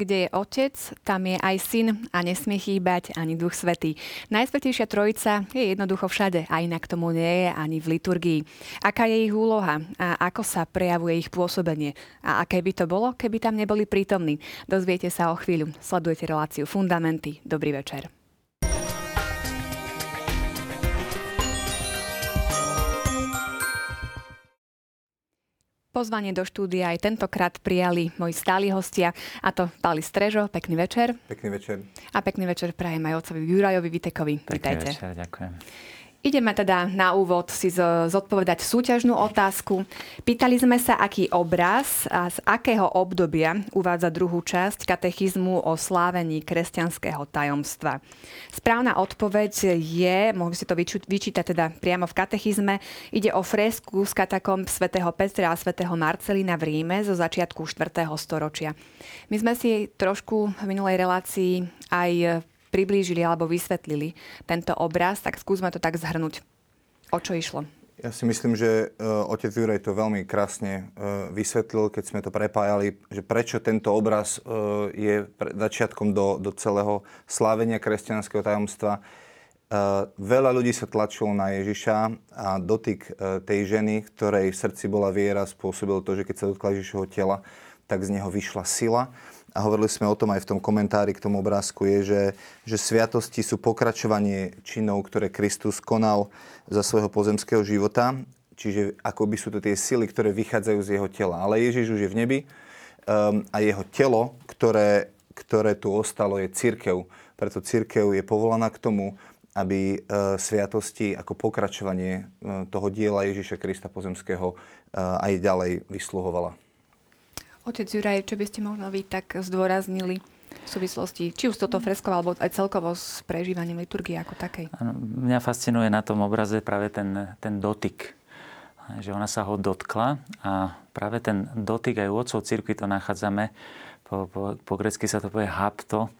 Kde je otec, tam je aj syn a nesmie chýbať ani duch svetý. Najsvetejšia trojica je jednoducho všade a inak tomu nie je ani v liturgii. Aká je ich úloha a ako sa prejavuje ich pôsobenie a aké by to bolo, keby tam neboli prítomní. Dozviete sa o chvíľu. Sledujete reláciu Fundamenty. Dobrý večer. Pozvanie do štúdia aj tentokrát prijali moji stáli hostia, a to Pali Strežo. Pekný večer. Pekný večer. A pekný večer prajem aj otcovi Jurajovi Vitekovi. Pekný Vítajte. večer, ďakujem. Ideme teda na úvod si zodpovedať súťažnú otázku. Pýtali sme sa, aký obraz a z akého obdobia uvádza druhú časť katechizmu o slávení kresťanského tajomstva. Správna odpoveď je, mohli si to vyčítať teda priamo v katechizme, ide o fresku z katakomb svätého Petra a svätého Marcelina v Ríme zo začiatku 4. storočia. My sme si trošku v minulej relácii aj priblížili alebo vysvetlili tento obraz, tak skúsme to tak zhrnúť. O čo išlo? Ja si myslím, že uh, otec Juraj to veľmi krásne uh, vysvetlil, keď sme to prepájali, že prečo tento obraz uh, je pre, začiatkom do, do celého slávenia kresťanského tajomstva. Uh, veľa ľudí sa tlačilo na Ježiša a dotyk uh, tej ženy, ktorej v srdci bola viera, spôsobil to, že keď sa dotkla Ježišovho tela, tak z neho vyšla sila a hovorili sme o tom aj v tom komentári k tomu obrázku, je, že, že sviatosti sú pokračovanie činov, ktoré Kristus konal za svojho pozemského života. Čiže akoby sú to tie sily, ktoré vychádzajú z jeho tela. Ale Ježiš už je v nebi um, a jeho telo, ktoré, ktoré tu ostalo, je církev. Preto církev je povolaná k tomu, aby uh, sviatosti ako pokračovanie uh, toho diela Ježiša Krista pozemského uh, aj ďalej vysluhovala. Otec Juraj, čo by ste možno vy tak zdôraznili v súvislosti, či už s toto freskou, alebo aj celkovo s prežívaním liturgie ako takej? Ano, mňa fascinuje na tom obraze práve ten, ten dotyk. Že ona sa ho dotkla a práve ten dotyk aj u otcov cirkvi to nachádzame po, po, po grecky sa to povie hapto,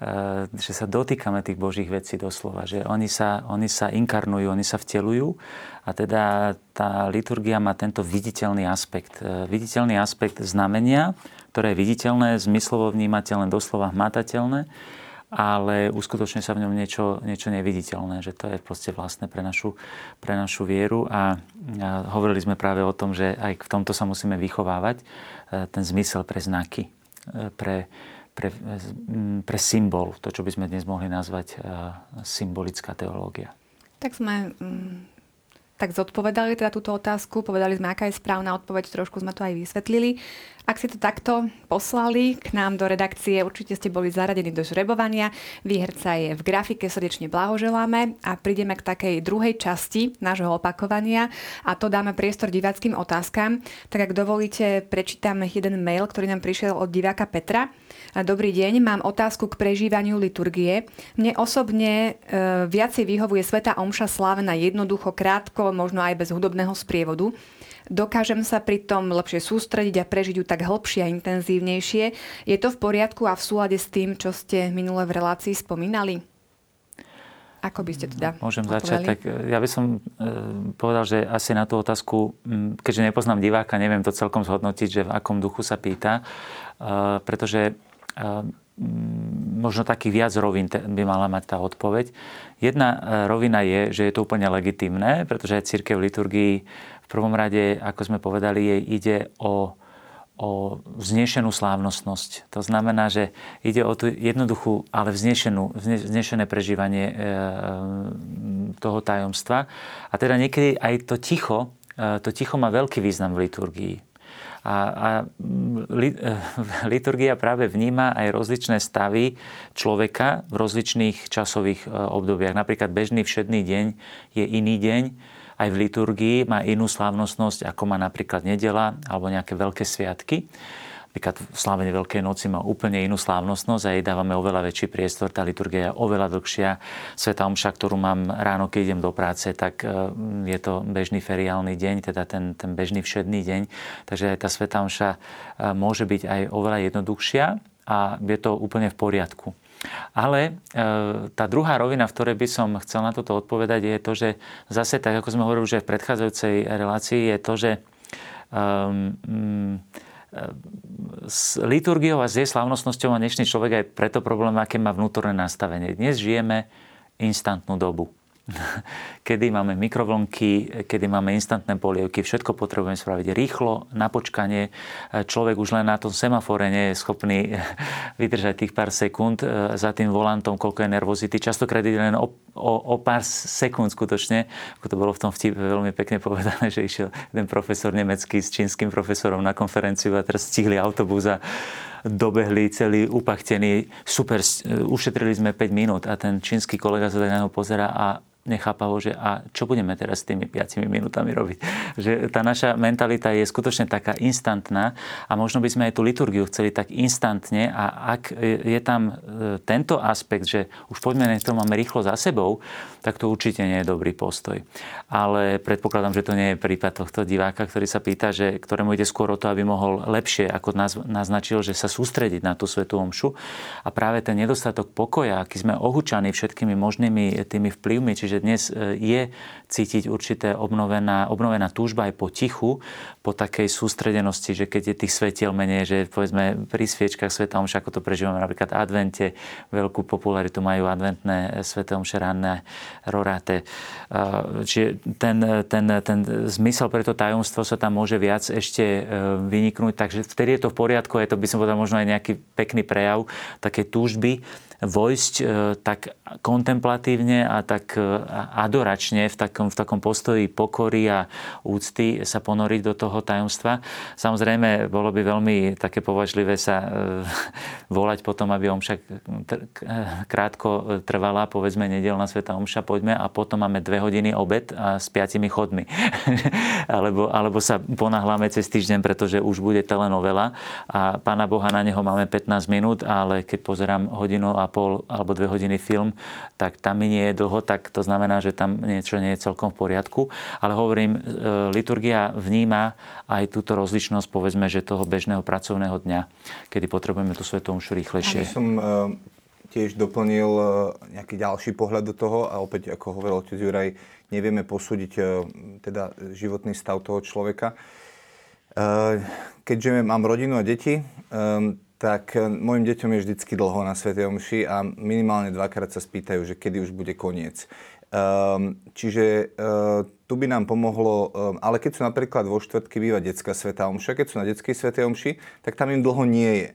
e, že sa dotýkame tých božích vecí doslova, že oni sa, oni sa inkarnujú, oni sa vtelujú a teda tá liturgia má tento viditeľný aspekt. E, viditeľný aspekt znamenia, ktoré je viditeľné, zmyslovo vnímateľné, doslova hmatateľné, ale uskutočne sa v ňom niečo, niečo neviditeľné, že to je proste vlastné pre našu, pre našu vieru a, a hovorili sme práve o tom, že aj v tomto sa musíme vychovávať, e, ten zmysel pre znaky pre, pre, pre symbol, to, čo by sme dnes mohli nazvať symbolická teológia. Tak sme tak zodpovedali teda túto otázku, povedali sme, aká je správna odpoveď, trošku sme to aj vysvetlili. Ak si to takto poslali k nám do redakcie, určite ste boli zaradení do žrebovania. Výherca je v grafike, srdečne blahoželáme a prídeme k takej druhej časti nášho opakovania a to dáme priestor diváckým otázkam. Tak ak dovolíte, prečítam jeden mail, ktorý nám prišiel od diváka Petra. Dobrý deň, mám otázku k prežívaniu liturgie. Mne osobne e, viacej vyhovuje Sveta Omša slávená jednoducho, krátko, možno aj bez hudobného sprievodu. Dokážem sa pritom lepšie sústrediť a prežiť ju tak hlbšie a intenzívnejšie. Je to v poriadku a v súlade s tým, čo ste minule v relácii spomínali? Ako by ste teda Môžem odpovedali? začať. Tak e, ja by som e, povedal, že asi na tú otázku, keďže nepoznám diváka, neviem to celkom zhodnotiť, že v akom duchu sa pýta, pretože možno takých viac rovín by mala mať tá odpoveď. Jedna e, rovina je, že je to úplne legitimné, pretože církev liturgii v prvom rade, ako sme povedali, jej ide o, o vznešenú slávnostnosť. To znamená, že ide o tú jednoduchú, ale vznešenú, vznešené prežívanie e, toho tajomstva. A teda niekedy aj to ticho, e, to ticho má veľký význam v liturgii. A, a liturgia práve vníma aj rozličné stavy človeka v rozličných časových e, obdobiach. Napríklad bežný všedný deň je iný deň, aj v liturgii má inú slávnostnosť, ako má napríklad nedela alebo nejaké veľké sviatky. Napríklad slávenie Veľkej noci má úplne inú slávnostnosť a jej dávame oveľa väčší priestor. Tá liturgia je oveľa dlhšia. Sveta omša, ktorú mám ráno, keď idem do práce, tak e, je to bežný feriálny deň, teda ten, ten bežný všedný deň. Takže aj tá Sveta omša e, môže byť aj oveľa jednoduchšia a je to úplne v poriadku. Ale e, tá druhá rovina, v ktorej by som chcel na toto odpovedať, je to, že zase tak, ako sme hovorili už aj v predchádzajúcej relácii, je to, že um, s liturgiou a s jej slavnostnosťou má dnešný človek aj preto problém, aké má vnútorné nastavenie. Dnes žijeme instantnú dobu. kedy máme mikrovlnky, kedy máme instantné polievky, všetko potrebujeme spraviť rýchlo, na počkanie. Človek už len na tom semafore nie je schopný vydržať tých pár sekúnd e, za tým volantom, koľko je nervozity. Častokrát je len o, o, o pár sekúnd skutočne, ako to bolo v tom vtipe veľmi pekne povedané, že išiel jeden profesor nemecký s čínskym profesorom na konferenciu a teraz stihli autobus a dobehli celý upachtený, super, ušetrili sme 5 minút a ten čínsky kolega sa tak na neho pozera a nechápavo, že a čo budeme teraz s tými 5 minútami robiť. Že tá naša mentalita je skutočne taká instantná a možno by sme aj tú liturgiu chceli tak instantne a ak je tam e, tento aspekt, že už poďme to máme rýchlo za sebou, tak to určite nie je dobrý postoj. Ale predpokladám, že to nie je prípad tohto diváka, ktorý sa pýta, že ktorému ide skôr o to, aby mohol lepšie, ako naznačil, že sa sústrediť na tú svetú omšu. A práve ten nedostatok pokoja, aký sme ohúčaní všetkými možnými tými vplyvmi, čiže že dnes e, je cítiť určité obnovená, obnovená túžba aj po tichu, po takej sústredenosti, že keď je tých svetiel menej, že povedzme pri sviečkach Sveta Omša, ako to prežívame napríklad Advente, veľkú popularitu majú adventné Sveta Omše ranné roráte. Čiže ten, ten, ten zmysel pre to tajomstvo sa tam môže viac ešte e, vyniknúť, takže vtedy je to v poriadku, je to by som povedal možno aj nejaký pekný prejav také túžby, vojsť e, tak kontemplatívne a tak e, adoračne v takom, v takom postoji pokory a úcty sa ponoriť do toho tajomstva. Samozrejme, bolo by veľmi také považlivé sa e, volať potom, aby omša krátko trvala, povedzme nedelná sveta omša, poďme a potom máme dve hodiny obed a s piatimi chodmi. alebo, alebo sa ponáhľame cez týždeň, pretože už bude telenovela a Pána Boha na neho máme 15 minút, ale keď pozerám hodinu a pol alebo dve hodiny film, tak tam mi nie je dlho, tak to znamená, že tam niečo nie je celkom v poriadku. Ale hovorím, e, liturgia vníma aj túto rozličnosť, povedzme, že toho bežného pracovného dňa, kedy potrebujeme tú svetom už rýchlejšie. Aby som e, tiež doplnil e, nejaký ďalší pohľad do toho a opäť, ako hovoril otec Juraj, nevieme posúdiť teda životný stav toho človeka. Keďže mám rodinu a deti, tak mojim deťom je vždycky dlho na Sv. Omši a minimálne dvakrát sa spýtajú, že kedy už bude koniec. Čiže tu by nám pomohlo, ale keď sú napríklad vo štvrtky býva detská Sveta Omša, keď sú na detskej Svete Omši, tak tam im dlho nie je.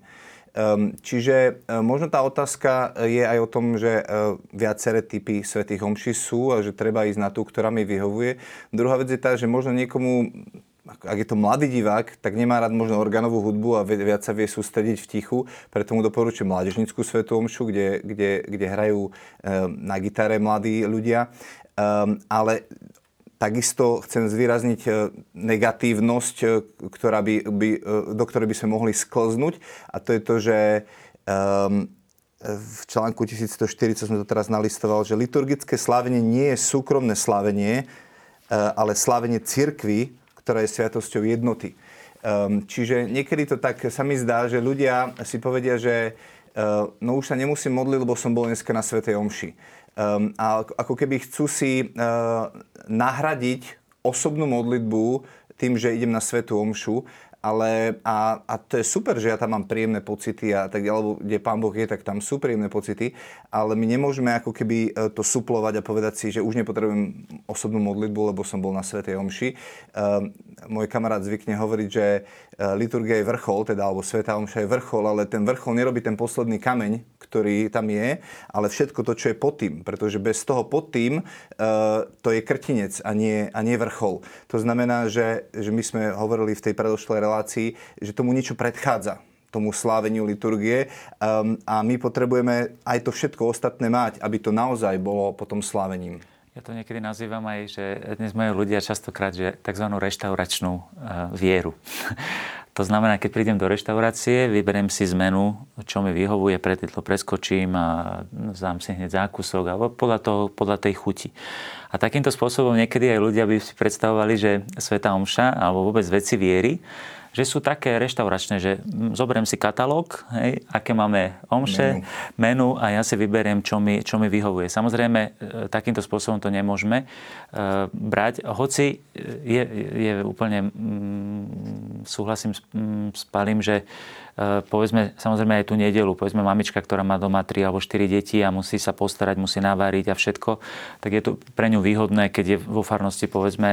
Um, čiže uh, možno tá otázka je aj o tom, že uh, viaceré typy svetých omší sú a že treba ísť na tú, ktorá mi vyhovuje. Druhá vec je tá, že možno niekomu ak je to mladý divák, tak nemá rád možno organovú hudbu a viac sa vie sústrediť v tichu, preto mu doporučujem mládežnickú svetú omšu, kde, kde, kde hrajú e, na gitare mladí ľudia. Um, ale takisto chcem zvýrazniť e, negatívnosť, e, ktorá by, by, do ktorej by sme mohli sklznúť a to je to, že um, v článku 1140 sme to teraz nalistoval, že liturgické slávenie nie je súkromné slávenie, ale slávenie cirkvy, ktorá je sviatosťou jednoty. Um, čiže niekedy to tak sa mi zdá, že ľudia si povedia, že no už sa nemusím modliť, lebo som bol dneska na Svetej Omši. Um, a ako keby chcú si uh, nahradiť osobnú modlitbu tým, že idem na Svetú Omšu ale a, a to je super, že ja tam mám príjemné pocity a tak, alebo kde Pán Boh je, tak tam sú príjemné pocity, ale my nemôžeme ako keby e, to suplovať a povedať si, že už nepotrebujem osobnú modlitbu, lebo som bol na Svetej Omši. Um, môj kamarát zvykne hovoriť, že e, liturgia je vrchol, teda, alebo Sveta Omša je vrchol, ale ten vrchol nerobí ten posledný kameň, ktorý tam je, ale všetko to, čo je pod tým, pretože bez toho pod tým uh, to je krtinec a nie, a nie vrchol. To znamená, že, že my sme hovorili v tej predošlej relácii, že tomu niečo predchádza tomu sláveniu liturgie um, a my potrebujeme aj to všetko ostatné mať, aby to naozaj bolo potom slávením. Ja to niekedy nazývam aj, že dnes majú ľudia častokrát že tzv. reštauračnú uh, vieru. to znamená, keď prídem do reštaurácie, vyberiem si zmenu, čo mi vyhovuje, pretitlo preskočím a dám si hneď zákusok alebo podľa, toho, podľa tej chuti. A takýmto spôsobom niekedy aj ľudia by si predstavovali, že Sveta Omša alebo vôbec veci viery že sú také reštauračné, že zoberiem si katalóg, hej, aké máme omše, menu. menu a ja si vyberiem, čo mi, čo mi vyhovuje. Samozrejme, e, takýmto spôsobom to nemôžeme uh, brať, hoci je, je úplne mm, súhlasím s, mm, s Palim, že e, povedzme samozrejme aj tú nedelu, povedzme mamička, ktorá má doma 3 alebo 4 deti a musí sa postarať, musí naváriť a všetko, tak je to pre ňu výhodné, keď je vo farnosti povedzme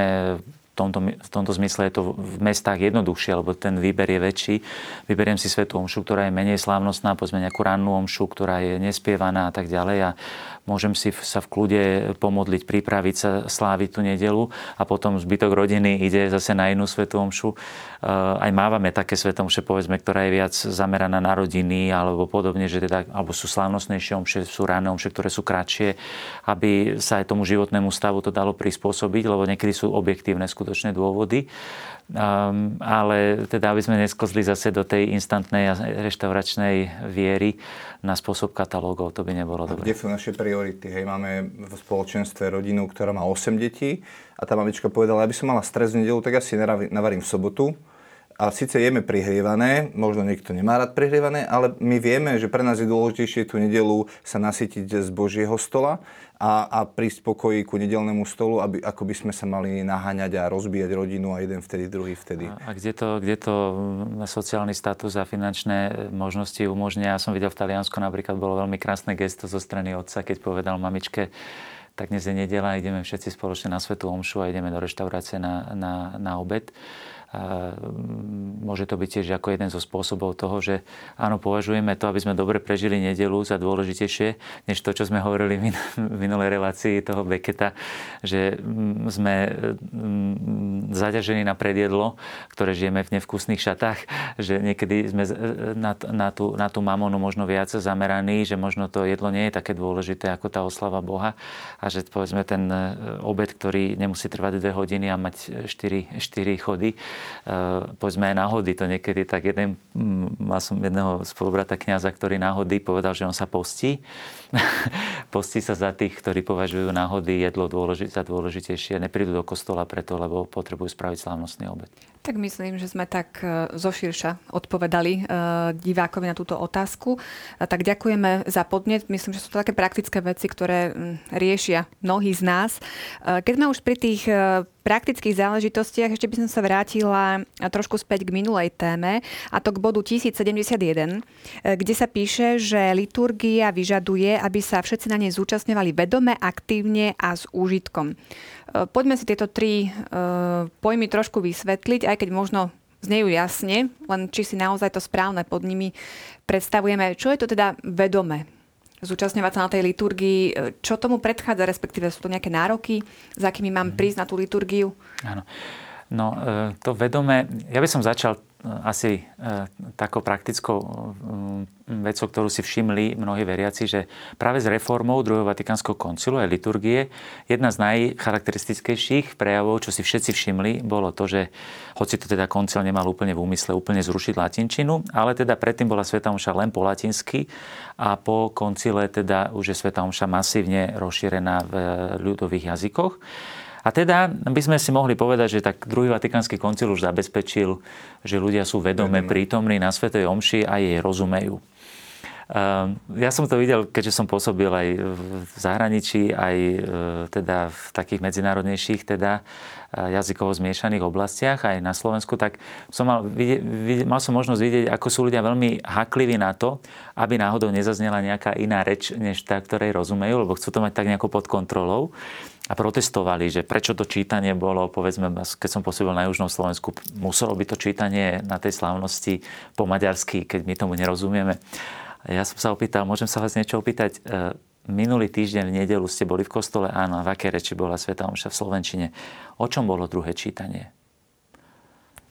tomto, v tomto zmysle je to v mestách jednoduchšie, lebo ten výber je väčší. Vyberiem si svetú omšu, ktorá je menej slávnostná, povedzme nejakú rannú omšu, ktorá je nespievaná a tak ďalej a môžem si sa v kľude pomodliť, pripraviť sa, sláviť tú nedelu a potom zbytok rodiny ide zase na inú svetú omšu. Eh, aj mávame také svetom omše, povedzme, ktorá je viac zameraná na rodiny alebo podobne, že teda, alebo sú slávnostnejšie omše, sú ranné omše, ktoré sú kratšie, aby sa aj tomu životnému stavu to dalo prispôsobiť, lebo niekedy sú objektívne skutočné dôvody. Um, ale teda, aby sme neskozli zase do tej instantnej a reštauračnej viery na spôsob katalógov, to by nebolo dobré. Kde sú naše priority? Hej, máme v spoločenstve rodinu, ktorá má 8 detí a tá mamička povedala, aby som mala stres v nedelu, tak asi navarím v sobotu a síce jeme prihrievané, možno niekto nemá rád prihrievané, ale my vieme, že pre nás je dôležitejšie tú nedelu sa nasytiť z Božieho stola a, a prísť pokoji ku nedelnému stolu, aby, ako by sme sa mali naháňať a rozbíjať rodinu a jeden vtedy, druhý vtedy. A, a kde, to, kde to sociálny status a finančné možnosti umožňuje? Ja som videl v Taliansku napríklad, bolo veľmi krásne gesto zo strany otca, keď povedal mamičke, tak dnes je nedela, ideme všetci spoločne na Svetú Omšu a ideme do reštaurácie na, na, na obed. Môže to byť tiež ako jeden zo spôsobov toho, že áno, považujeme to, aby sme dobre prežili nedelu za dôležitejšie, než to, čo sme hovorili v minulej relácii toho Beketa, že mm, sme mm, zaťažení na predjedlo, ktoré žijeme v nevkusných šatách, že niekedy sme na, na, tú, na tú mamonu možno viac zameraní, že možno to jedlo nie je také dôležité ako tá oslava Boha a že povedzme ten e, obed, ktorý nemusí trvať dve hodiny a mať 4, 4 chody, povedzme aj náhody to niekedy, tak jeden, mm, mal som jedného spolubrata kniaza, ktorý náhody povedal, že on sa postí. postí sa za tých, ktorí považujú náhody jedlo dôležit, za dôležitejšie. Neprídu do kostola preto, lebo potrebujú spraviť slávnostný obed. Tak myslím, že sme tak eh, zoširša odpovedali eh, divákovi na túto otázku. Tak ďakujeme za podnet. Myslím, že sú to také praktické veci, ktoré mm, riešia mnohí z nás. Keď sme už pri tých praktických záležitostiach ešte by som sa vrátila trošku späť k minulej téme, a to k bodu 1071, kde sa píše, že liturgia vyžaduje, aby sa všetci na nej zúčastňovali vedome, aktívne a s úžitkom. Poďme si tieto tri e, pojmy trošku vysvetliť, aj keď možno znejú jasne, len či si naozaj to správne pod nimi predstavujeme. Čo je to teda vedome? zúčastňovať sa na tej liturgii. Čo tomu predchádza, respektíve sú to nejaké nároky, za akými mám mhm. prísť na tú liturgiu? Áno. No, e, to vedome, ja by som začal asi e, takou praktickou vecou, ktorú si všimli mnohí veriaci, že práve s reformou druhého Vatikánskeho koncilu aj liturgie jedna z najcharakteristickejších prejavov, čo si všetci všimli, bolo to, že hoci to teda koncil nemal úplne v úmysle úplne zrušiť latinčinu, ale teda predtým bola Sveta Omša len po latinsky a po koncile teda už je Sveta Omša masívne rozšírená v ľudových jazykoch. A teda by sme si mohli povedať, že tak druhý Vatikánsky koncil už zabezpečil, že ľudia sú vedome prítomní na Svetej Omši a jej rozumejú. Ehm, ja som to videl, keďže som pôsobil aj v zahraničí, aj e, teda v takých medzinárodnejších teda e, jazykovo zmiešaných oblastiach, aj na Slovensku, tak som mal, mal som možnosť vidieť, ako sú ľudia veľmi hakliví na to, aby náhodou nezaznela nejaká iná reč, než tá, ktorej rozumejú, lebo chcú to mať tak nejako pod kontrolou a protestovali, že prečo to čítanie bolo, povedzme, keď som pôsobil na Južnom Slovensku, muselo by to čítanie na tej slávnosti po maďarsky, keď my tomu nerozumieme. Ja som sa opýtal, môžem sa vás niečo opýtať? E, minulý týždeň v nedelu ste boli v kostole, áno, v akej reči bola Sveta Omša v Slovenčine. O čom bolo druhé čítanie?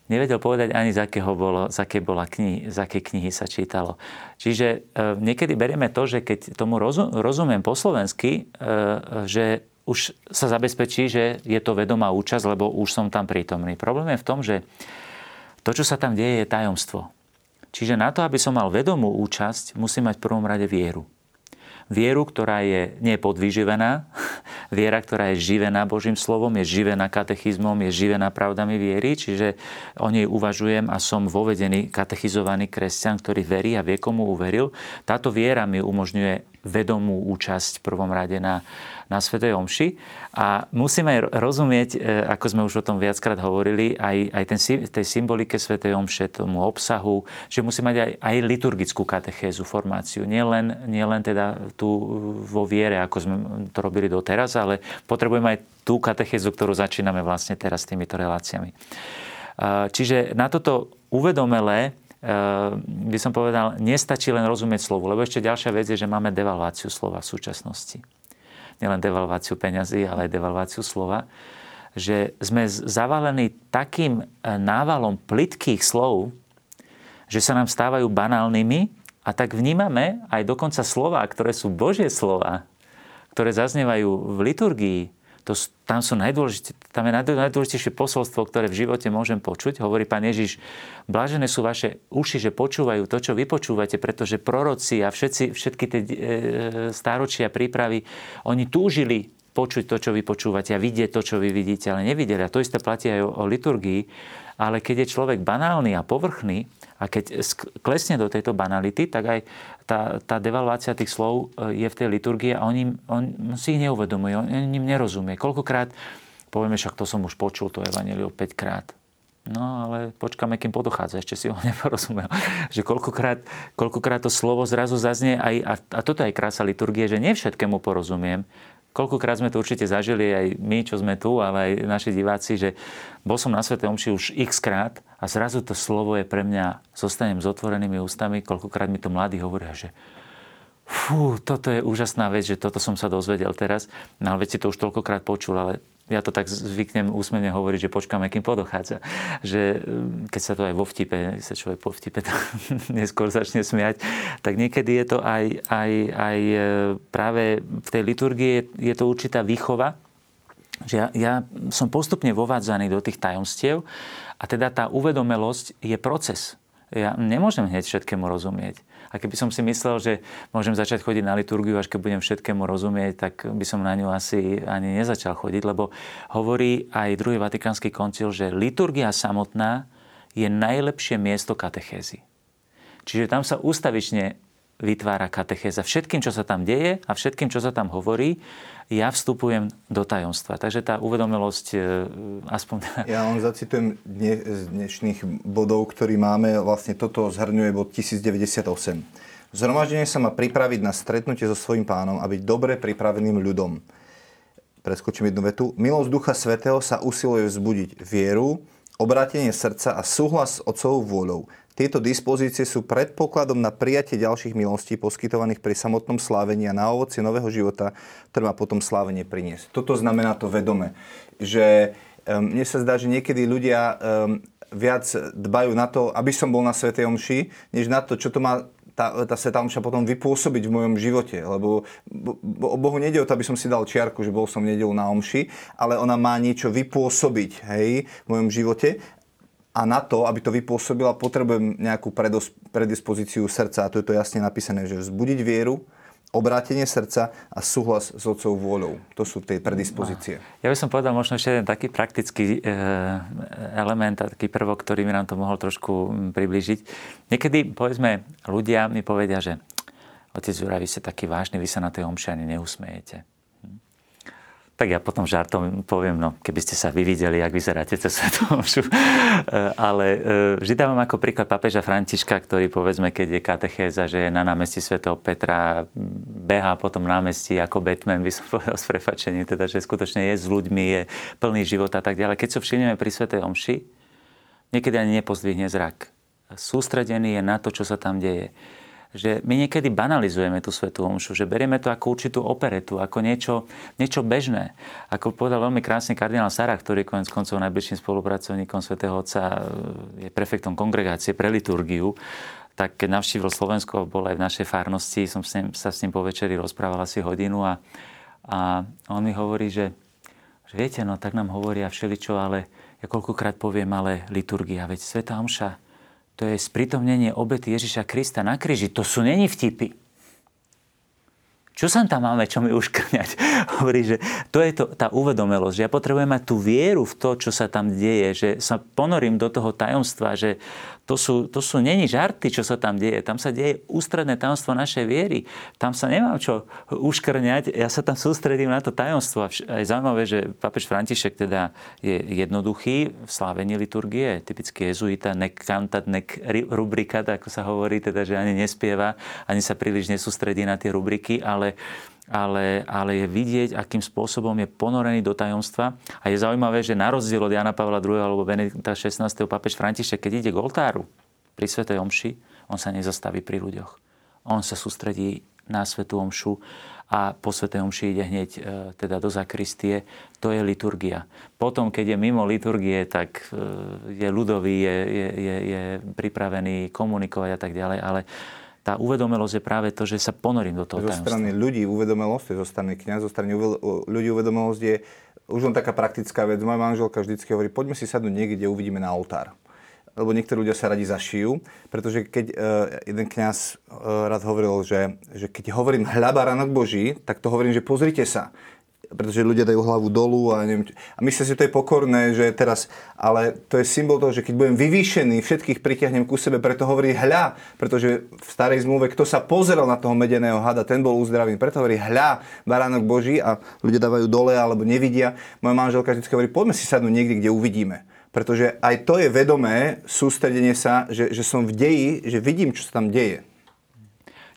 Nevedel povedať ani, z, akého bolo, z, akej bola knihy, z akej knihy sa čítalo. Čiže e, niekedy berieme to, že keď tomu rozumiem po slovensky, e, že už sa zabezpečí, že je to vedomá účasť, lebo už som tam prítomný. Problém je v tom, že to, čo sa tam deje, je tajomstvo. Čiže na to, aby som mal vedomú účasť, musím mať v prvom rade vieru. Vieru, ktorá je nepodvyživená, viera, ktorá je živená Božím slovom, je živená katechizmom, je živená pravdami viery, čiže o nej uvažujem a som vovedený, katechizovaný kresťan, ktorý verí a vie, komu uveril. Táto viera mi umožňuje vedomú účasť v prvom rade na, na Svetej Omši. A musíme rozumieť, e, ako sme už o tom viackrát hovorili, aj, aj ten, tej symbolike Svetej Omše, tomu obsahu, že musí mať aj, aj liturgickú katechézu, formáciu. Nielen nie len teda tu vo viere, ako sme to robili doteraz, ale potrebujeme aj tú katechézu, ktorú začíname vlastne teraz s týmito reláciami. Čiže na toto uvedomelé by som povedal, nestačí len rozumieť slovu, lebo ešte ďalšia vec je, že máme devalváciu slova v súčasnosti nielen devalváciu peňazí, ale aj devalváciu slova, že sme zavalení takým e, návalom plitkých slov, že sa nám stávajú banálnymi a tak vnímame aj dokonca slova, ktoré sú Božie slova, ktoré zaznievajú v liturgii, to, tam, sú tam je najdôležitejšie posolstvo, ktoré v živote môžem počuť. Hovorí pán Ježiš, blážené sú vaše uši, že počúvajú to, čo vy počúvate, pretože proroci a všetci, všetky tie e, stáročia prípravy, oni túžili počuť to, čo vy počúvate a vidieť to, čo vy vidíte, ale nevideli. A to isté platí aj o, o liturgii. Ale keď je človek banálny a povrchný, a keď klesne do tejto banality, tak aj tá, tá devalvácia tých slov e, je v tej liturgii a oni, on si ich neuvedomuje, on, on im nerozumie. Koľkokrát povieme, však to som už počul, to evaneliu 5 krát. No ale počkáme, kým podochádza, ešte si ho neporozumel. že koľkokrát, koľkokrát to slovo zrazu zaznie aj, a, a toto je krása liturgie, že nie porozumiem, Koľkokrát sme to určite zažili aj my, čo sme tu, ale aj naši diváci, že bol som na Svete Omši už x krát a zrazu to slovo je pre mňa, zostanem s otvorenými ústami, koľkokrát mi to mladí hovoria, že fú, toto je úžasná vec, že toto som sa dozvedel teraz. No ale veď si to už toľkokrát počul, ale ja to tak zvyknem úsmevne hovoriť, že počkáme, kým podochádza. Že mm, keď sa to aj vo vtipe, sa človek po vtipe neskôr začne smiať, tak niekedy je to aj, aj, aj e, práve v tej liturgii je, je to určitá výchova, že ja, ja som postupne vovádzaný do tých tajomstiev a teda tá uvedomelosť je proces. Ja nemôžem hneď všetkému rozumieť. A keby som si myslel, že môžem začať chodiť na liturgiu, až keď budem všetkému rozumieť, tak by som na ňu asi ani nezačal chodiť, lebo hovorí aj druhý vatikánsky koncil, že liturgia samotná je najlepšie miesto katechézy. Čiže tam sa ústavične vytvára katechéza. Všetkým, čo sa tam deje a všetkým, čo sa tam hovorí, ja vstupujem do tajomstva. Takže tá uvedomilosť, e, aspoň... Ja len zacitujem dne, z dnešných bodov, ktorý máme. Vlastne toto zhrňuje bod 1098. Zhromaždenie sa má pripraviť na stretnutie so svojím pánom a byť dobre pripraveným ľudom. Preskočím jednu vetu. Milosť Ducha Svetého sa usiluje vzbudiť vieru, obrátenie srdca a súhlas s Otcovou vôľou tieto dispozície sú predpokladom na prijatie ďalších milostí poskytovaných pri samotnom slávení a na ovoci nového života, ktoré má potom slávenie priniesť. Toto znamená to vedome, že um, mne sa zdá, že niekedy ľudia um, viac dbajú na to, aby som bol na Svetej Omši, než na to, čo to má tá, tá Sveta Omša potom vypôsobiť v mojom živote. Lebo o Bohu nejde o to, aby som si dal čiarku, že bol som nedelu na Omši, ale ona má niečo vypôsobiť hej, v mojom živote a na to, aby to vypôsobila, potrebujem nejakú predos, predispozíciu srdca. A to je to jasne napísané, že vzbudiť vieru, obrátenie srdca a súhlas s otcov vôľou. To sú tie predispozície. Ja by som povedal možno ešte jeden taký praktický e, element a taký prvok, ktorý mi nám to mohol trošku priblížiť. Niekedy, povedzme, ľudia mi povedia, že otec Jura, vy ste taký vážny, vy sa na tej omši ani neusmejete. Tak ja potom žartom poviem, no keby ste sa vy videli, jak vyzeráte cez Svetu e, Ale e, vždy dávam ako príklad papeža Františka, ktorý povedzme, keď je katechéza, že je na námestí svätého Petra, beha po tom námestí ako Batman, by som povedal s prefačením, teda, že skutočne je s ľuďmi, je plný život a tak ďalej. Keď sa so všimneme pri Svetej Omši, niekedy ani nepozdvihne zrak. Sústredený je na to, čo sa tam deje že my niekedy banalizujeme tú svetú omšu, že berieme to ako určitú operetu, ako niečo, niečo bežné. Ako povedal veľmi krásne kardinál Sarah, ktorý konec koncov najbližším spolupracovníkom svätého Otca je prefektom kongregácie pre liturgiu, tak keď navštívil Slovensko, bol aj v našej farnosti, som s ním, sa s ním po večeri rozprával asi hodinu a, a on mi hovorí, že, že viete, no tak nám hovoria všeličo, ale ja koľkokrát poviem, ale liturgia, veď Sveta Omša, to je sprítomnenie obety Ježiša Krista na kríži. To sú není vtipy. čo sa tam máme, čo mi uškrňať? Hovorí, že to je to, tá uvedomelosť, že ja potrebujem mať tú vieru v to, čo sa tam deje, že sa ponorím do toho tajomstva, že to sú, to sú není žarty, čo sa tam deje. Tam sa deje ústredné tajomstvo našej viery. Tam sa nemám čo uškrňať, ja sa tam sústredím na to tajomstvo. A je zaujímavé, že papež František teda je jednoduchý v slávení liturgie, typicky jezuita, nek cantat, nek rubrikat, ako sa hovorí, teda, že ani nespieva, ani sa príliš nesústredí na tie rubriky, ale ale, ale je vidieť, akým spôsobom je ponorený do tajomstva. A je zaujímavé, že na rozdiel od Jana Pavla II. alebo Benedikta XVI. papež František, keď ide k oltáru pri Svetej Omši, on sa nezastaví pri ľuďoch. On sa sústredí na Svetú Omšu a po Svetej Omši ide hneď e, teda do zakristie. To je liturgia. Potom, keď je mimo liturgie, tak e, je ľudový, je, je, je, je pripravený komunikovať a tak ďalej, ale tá uvedomelosť je práve to, že sa ponorím do toho Zo tajomstva. strany ľudí uvedomelosť, zo strany kniaz, zo strany ľudí uvedomelosť je už len taká praktická vec. Moja manželka vždycky hovorí, poďme si sadnúť niekde, kde uvidíme na oltár. Lebo niektorí ľudia sa radi zašijú, pretože keď uh, jeden kňaz uh, rád hovoril, že, že keď hovorím hľa baránok Boží, tak to hovorím, že pozrite sa pretože ľudia dajú hlavu dolu a neviem. A myslím si, že to je pokorné, že teraz, ale to je symbol toho, že keď budem vyvýšený, všetkých pritiahnem ku sebe, preto hovorí hľa, pretože v starej zmluve, kto sa pozeral na toho medeného hada, ten bol uzdravený, preto hovorí hľa, baránok Boží a ľudia dávajú dole alebo nevidia. Moja manželka vždy hovorí, poďme si sadnúť niekde, kde uvidíme. Pretože aj to je vedomé sústredenie sa, že, že som v deji, že vidím, čo sa tam deje.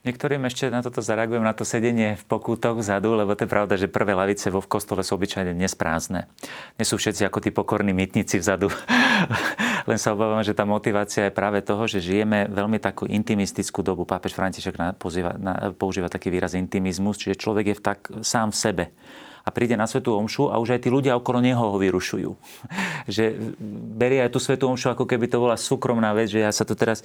Niektorým ešte na toto zareagujem, na to sedenie v pokútoch vzadu, lebo to je pravda, že prvé lavice vo v kostole sú obyčajne nesprázdne. Nie sú všetci ako tí pokorní mytníci vzadu. Len sa obávam, že tá motivácia je práve toho, že žijeme veľmi takú intimistickú dobu. Pápež František pozýva, na, používa taký výraz intimizmus, čiže človek je v tak sám v sebe a príde na Svetú Omšu a už aj tí ľudia okolo neho ho vyrušujú. že berie aj tú Svetú Omšu, ako keby to bola súkromná vec, že ja sa to teraz...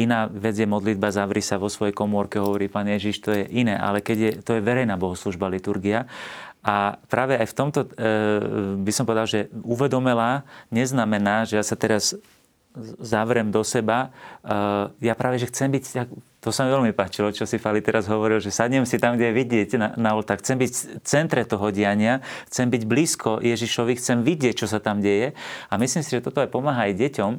Iná vec je modlitba, zavri sa vo svojej komórke, hovorí pán Ježiš, to je iné, ale keď je, to je verejná bohoslužba, liturgia. A práve aj v tomto e, by som povedal, že uvedomelá neznamená, že ja sa teraz zavrem do seba. E, ja práve, že chcem byť to sa mi veľmi páčilo, čo si Fali teraz hovoril, že sadnem si tam, kde je vidieť na, na oltár. Chcem byť v centre toho diania, chcem byť blízko Ježišovi, chcem vidieť, čo sa tam deje. A myslím si, že toto aj pomáha aj deťom.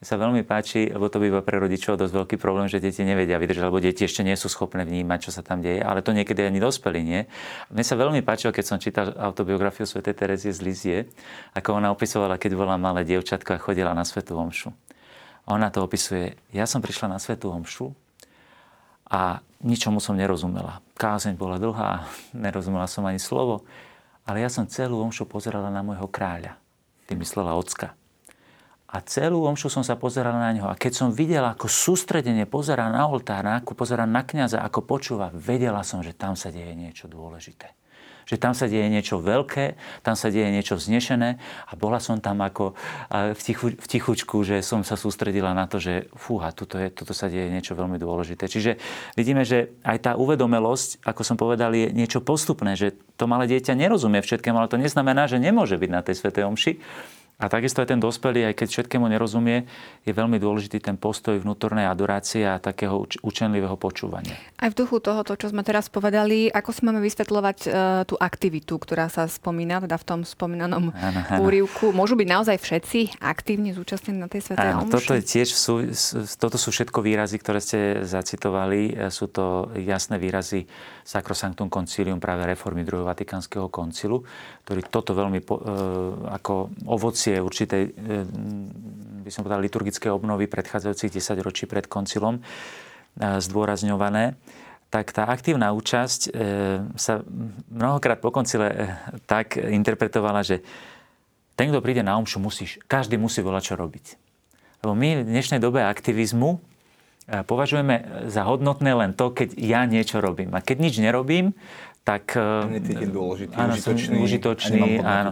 Sa veľmi páči, lebo to býva pre rodičov dosť veľký problém, že deti nevedia vydržať, lebo deti ešte nie sú schopné vnímať, čo sa tam deje, ale to niekedy ani dospelí nie. Mne sa veľmi páčilo, keď som čítal autobiografiu Sv. Terezie z Lizie, ako ona opisovala, keď bola malé dievčatko a chodila na Svetú Omšu. Ona to opisuje, ja som prišla na Svetú Omšu, a ničomu som nerozumela. Kázeň bola dlhá, nerozumela som ani slovo, ale ja som celú omšu pozerala na môjho kráľa. Tým myslela ocka. A celú omšu som sa pozerala na neho. A keď som videla, ako sústredenie pozerá na oltár, ako pozerá na kniaza, ako počúva, vedela som, že tam sa deje niečo dôležité že tam sa deje niečo veľké, tam sa deje niečo vznešené a bola som tam ako v, tichu, v tichučku, že som sa sústredila na to, že fúha, tuto, je, tuto sa deje niečo veľmi dôležité. Čiže vidíme, že aj tá uvedomelosť, ako som povedal, je niečo postupné, že to malé dieťa nerozumie všetkému, ale to neznamená, že nemôže byť na tej svetej omši a takisto aj ten dospelý, aj keď všetkému nerozumie, je veľmi dôležitý ten postoj vnútornej adorácie a takého učenlivého počúvania. Aj v duchu toho, čo sme teraz povedali, ako si máme vysvetľovať uh, tú aktivitu, ktorá sa spomína, teda v tom spomínanom ano, ano. úrivku. Môžu byť naozaj všetci aktívne zúčastnení na tej svetej omši? Toto, je tiež sú, toto sú všetko výrazy, ktoré ste zacitovali. E, sú to jasné výrazy Sacrosanctum Concilium práve reformy druhého Vatikánskeho koncilu, ktorý toto veľmi po, uh, ako ovoci tradície určitej, eh, by som povedal, liturgické obnovy predchádzajúcich 10 ročí pred koncilom eh, zdôrazňované, tak tá aktívna účasť eh, sa mnohokrát po koncile tak interpretovala, že ten, kto príde na omšu, musíš, každý musí volať, čo robiť. Lebo my v dnešnej dobe aktivizmu považujeme za hodnotné len to, keď ja niečo robím. A keď nič nerobím, tak... Necítim dôležitý, áno, užitočný, užitočný a áno.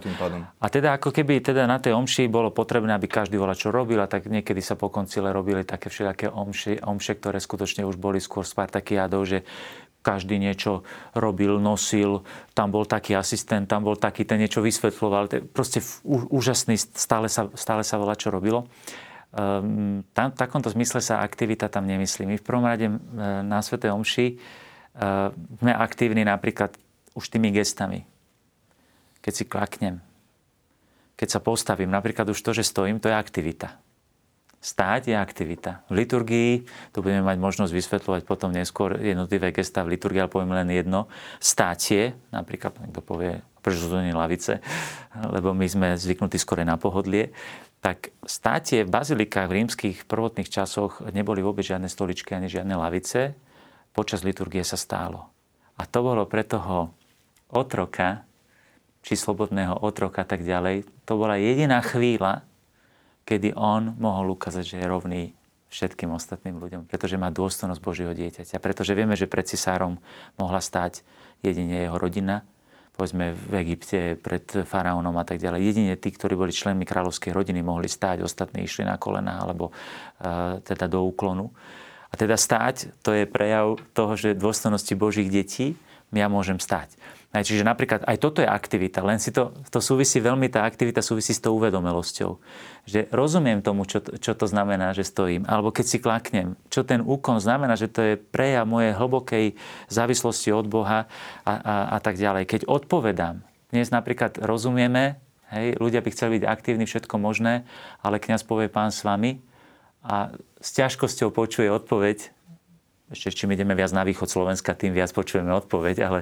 A teda ako keby teda na tej omši bolo potrebné, aby každý volá, čo robil, a tak niekedy sa po koncile robili také všelijaké omše, omše, ktoré skutočne už boli skôr Spartakiádov, že každý niečo robil, nosil, tam bol taký asistent, tam bol taký, ten niečo vysvetľoval. Proste úžasný, stále sa, stále sa volá, čo robilo. Um, tam, v takomto zmysle sa aktivita tam nemyslí. My v prvom rade na Svete Omši sme aktívni napríklad už tými gestami. Keď si klaknem, keď sa postavím, napríklad už to, že stojím, to je aktivita. Stáť je aktivita. V liturgii, tu budeme mať možnosť vysvetľovať potom neskôr jednotlivé gesta v liturgii, ale poviem len jedno. Státie, napríklad niekto povie, prečo sú to nie lavice, lebo my sme zvyknutí skore na pohodlie, tak státie v bazilikách v rímskych prvotných časoch neboli vôbec žiadne stoličky ani žiadne lavice. Počas liturgie sa stálo. A to bolo pre toho otroka, či slobodného otroka tak ďalej, to bola jediná chvíľa, kedy on mohol ukázať, že je rovný všetkým ostatným ľuďom, pretože má dôstojnosť Božieho dieťaťa. Pretože vieme, že pred cisárom mohla stať jedine jeho rodina, povedzme v Egypte pred faraónom a tak ďalej. Jedine tí, ktorí boli členmi kráľovskej rodiny, mohli stáť, ostatní išli na kolena alebo uh, teda do úklonu. A teda stáť, to je prejav toho, že dôstojnosti Božích detí ja môžem stáť. Čiže napríklad aj toto je aktivita, len si to, to súvisí veľmi, tá aktivita súvisí s tou uvedomelosťou. Že rozumiem tomu, čo, čo to znamená, že stojím. Alebo keď si klaknem, čo ten úkon znamená, že to je prejav mojej hlbokej závislosti od Boha a, a, a tak ďalej. Keď odpovedám, dnes napríklad rozumieme, hej, ľudia by chceli byť aktívni, všetko možné, ale kňaz povie pán s vami a s ťažkosťou počuje odpoveď, ešte čím ideme viac na východ Slovenska, tým viac počujeme odpoveď, ale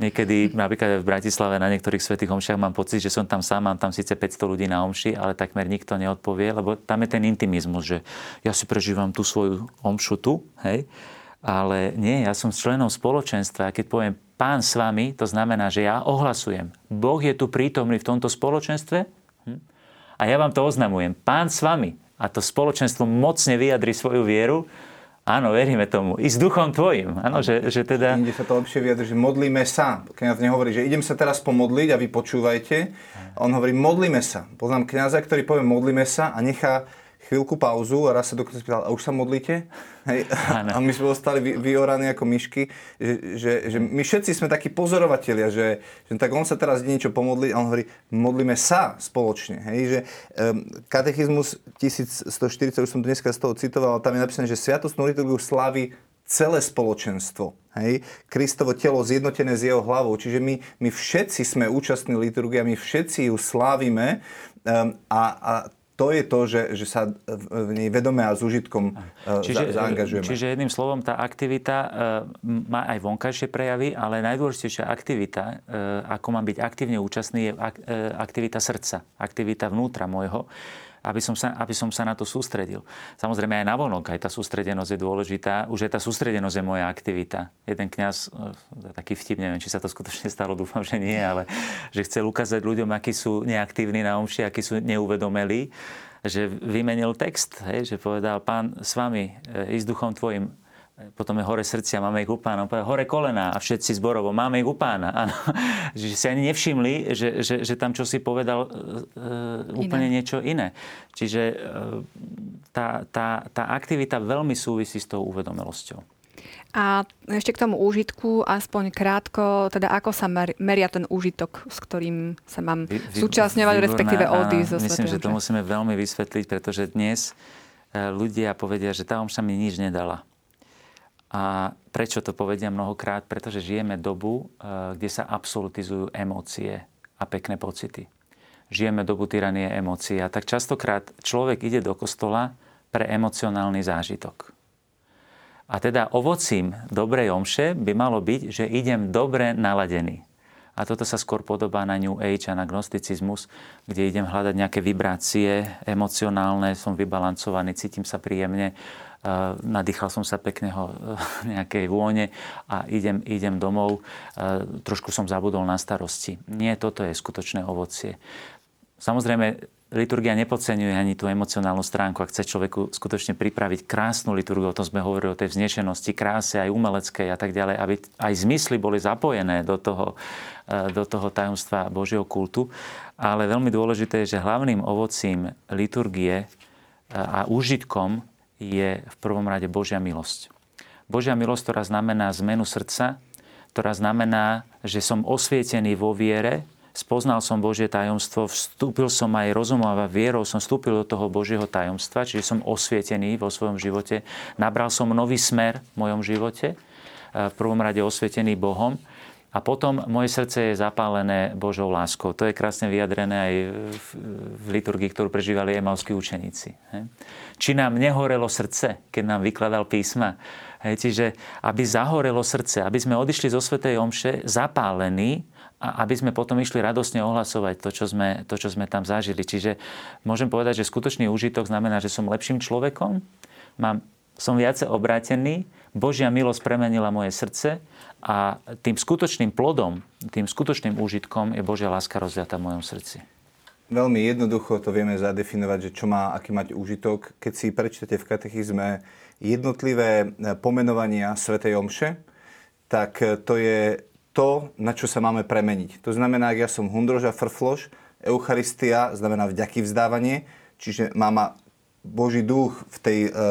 niekedy napríklad v Bratislave na niektorých svetých omšiach mám pocit, že som tam sám, mám tam síce 500 ľudí na omši, ale takmer nikto neodpovie, lebo tam je ten intimizmus, že ja si prežívam tú svoju omšu tu, hej, ale nie, ja som členom spoločenstva a keď poviem pán s vami, to znamená, že ja ohlasujem. Boh je tu prítomný v tomto spoločenstve hm? a ja vám to oznamujem. Pán s vami. A to spoločenstvo mocne vyjadri svoju vieru Áno, veríme tomu. I s duchom tvojim. Áno, že, že teda... Inde sa to lepšie vyjadri, že modlíme sa. Kňaz nehovorí, že idem sa teraz pomodliť a vy počúvajte. On hovorí, modlíme sa. Poznám kňaza, ktorý povie modlíme sa a nechá chvíľku pauzu a raz sa dokonca spýtal, a už sa modlíte? Hej. A my sme ostali vy, vyoraní ako myšky, že, že, že my všetci sme takí pozorovatelia, že, že tak on sa teraz niečo pomodliť a on hovorí, modlíme sa spoločne. Hej. Že, um, katechizmus 1140, už som to dneska z toho citoval, tam je napísané, že sviatostnú liturgiu slaví celé spoločenstvo. Hej? Kristovo telo zjednotené s jeho hlavou. Čiže my, my všetci sme účastní liturgie, my všetci ju slávime um, a, a to je to, že, že sa v nej vedome a s užitkom e, čiže, za, zaangažujeme. Čiže jedným slovom tá aktivita e, má aj vonkajšie prejavy, ale najdôležitejšia aktivita, e, ako mám byť aktívne účastný, je aktivita srdca, aktivita vnútra môjho aby som, sa, aby som sa na to sústredil. Samozrejme aj na vonok, aj tá sústredenosť je dôležitá. Už aj tá sústredenosť je moja aktivita. Jeden kňaz, e, taký vtip, neviem, či sa to skutočne stalo, dúfam, že nie, ale že chcel ukázať ľuďom, akí sú neaktívni na omši, akí sú neuvedomelí, že vymenil text, hej, že povedal, pán s vami, e, ísť duchom tvojim, potom je hore srdcia, máme ich u pána. Hore kolena a všetci zborovo, máme ich u pána. Áno. Že si ani nevšimli, že, že, že tam čo si povedal e, úplne iné. niečo iné. Čiže e, tá, tá, tá aktivita veľmi súvisí s tou uvedomelosťou. A ešte k tomu úžitku, aspoň krátko, teda ako sa meria ten úžitok, s ktorým sa mám vy, vy, súčasňovať, výborná, respektíve odísť zo Myslím, že to musíme veľmi vysvetliť, pretože dnes e, ľudia povedia, že tá omša mi nič nedala. A prečo to povedia mnohokrát? Pretože žijeme dobu, eh, kde sa absolutizujú emócie a pekné pocity. Žijeme dobu tyranie emócií a tak častokrát človek ide do kostola pre emocionálny zážitok. A teda ovocím dobrej omše by malo byť, že idem dobre naladený. A toto sa skôr podobá na New Age a na gnosticizmus, kde idem hľadať nejaké vibrácie emocionálne, som vybalancovaný, cítim sa príjemne, nadýchal som sa pekného nejakej vône a idem, idem domov, trošku som zabudol na starosti. Nie, toto je skutočné ovocie. Samozrejme, liturgia nepodceňuje ani tú emocionálnu stránku. Ak chce človeku skutočne pripraviť krásnu liturgiu, o tom sme hovorili o tej vznešenosti, kráse, aj umeleckej a tak ďalej, aby aj zmysly boli zapojené do toho, do toho tajomstva Božieho kultu. Ale veľmi dôležité je, že hlavným ovocím liturgie a úžitkom je v prvom rade Božia milosť. Božia milosť, ktorá znamená zmenu srdca, ktorá znamená, že som osvietený vo viere, spoznal som Božie tajomstvo, vstúpil som aj rozumom a vierou, som vstúpil do toho Božieho tajomstva, čiže som osvietený vo svojom živote, nabral som nový smer v mojom živote v prvom rade osvietený Bohom. A potom moje srdce je zapálené Božou láskou. To je krásne vyjadrené aj v liturgii, ktorú prežívali emalskí učeníci. Či nám nehorelo srdce, keď nám vykladal písma. Čiže aby zahorelo srdce, aby sme odišli zo Svetej Omše zapálení a aby sme potom išli radosne ohlasovať to čo, sme, to, čo sme tam zažili. Čiže môžem povedať, že skutočný úžitok znamená, že som lepším človekom, mám, som viacej obrátený, Božia milosť premenila moje srdce a tým skutočným plodom, tým skutočným úžitkom je Božia láska rozviatá v mojom srdci. Veľmi jednoducho to vieme zadefinovať, že čo má, aký mať úžitok. Keď si prečítate v katechizme jednotlivé e, pomenovania Svetej Omše, tak e, to je to, na čo sa máme premeniť. To znamená, ak ja som hundroža frfloš, Eucharistia znamená vďaky vzdávanie, čiže má ma Boží duch v tej uh, uh,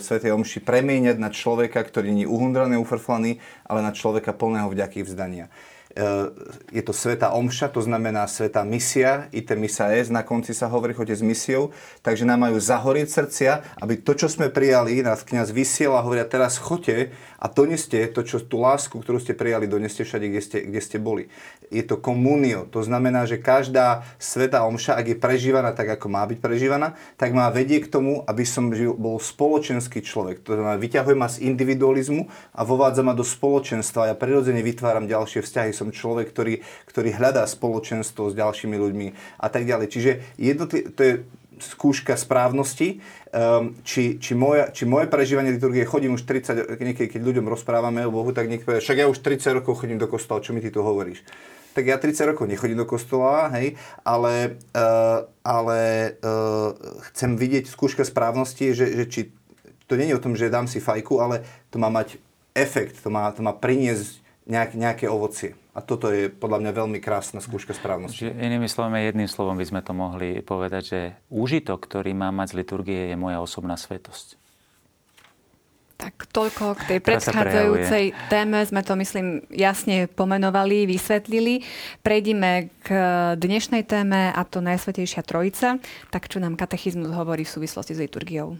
Svetej Omši premieňať na človeka, ktorý nie je uhundraný, ufrflaný, ale na človeka plného vďaky vzdania. Uh, je to Sveta Omša, to znamená Sveta Misia, ite misa es, na konci sa hovorí, chodte s misiou, takže nám majú zahorieť srdcia, aby to, čo sme prijali, nás kniaz vysiela hovoria, teraz chodte a doneste to, čo, tú lásku, ktorú ste prijali, doneste všade, kde ste, kde ste boli. Je to komunio. To znamená, že každá sveta omša, ak je prežívaná tak, ako má byť prežívaná, tak má vedie k tomu, aby som žil, bol spoločenský človek. To znamená, vyťahuje ma z individualizmu a vovádza ma do spoločenstva. Ja prirodzene vytváram ďalšie vzťahy. Som človek, ktorý, ktorý hľadá spoločenstvo s ďalšími ľuďmi a tak ďalej. Čiže jednotli, to je skúška správnosti, um, či, či, moja, či moje prežívanie liturgie, chodím už 30, niekedy keď ľuďom rozprávame o Bohu, tak niekto povie, však ja už 30 rokov chodím do kostola, čo mi ty tu hovoríš? Tak ja 30 rokov nechodím do kostola, hej, ale, uh, ale uh, chcem vidieť skúška správnosti, že, že či to nie je o tom, že dám si fajku, ale to má mať efekt, to má, to má priniesť nejak, nejaké ovocie. A toto je podľa mňa veľmi krásna skúška správnosti. Že inými slovami, jedným slovom by sme to mohli povedať, že úžitok, ktorý má mať z liturgie, je moja osobná svetosť. Tak toľko k tej predchádzajúcej téme sme to, myslím, jasne pomenovali, vysvetlili. Prejdime k dnešnej téme a to Najsvetejšia Trojica. Tak čo nám katechizmus hovorí v súvislosti s liturgiou?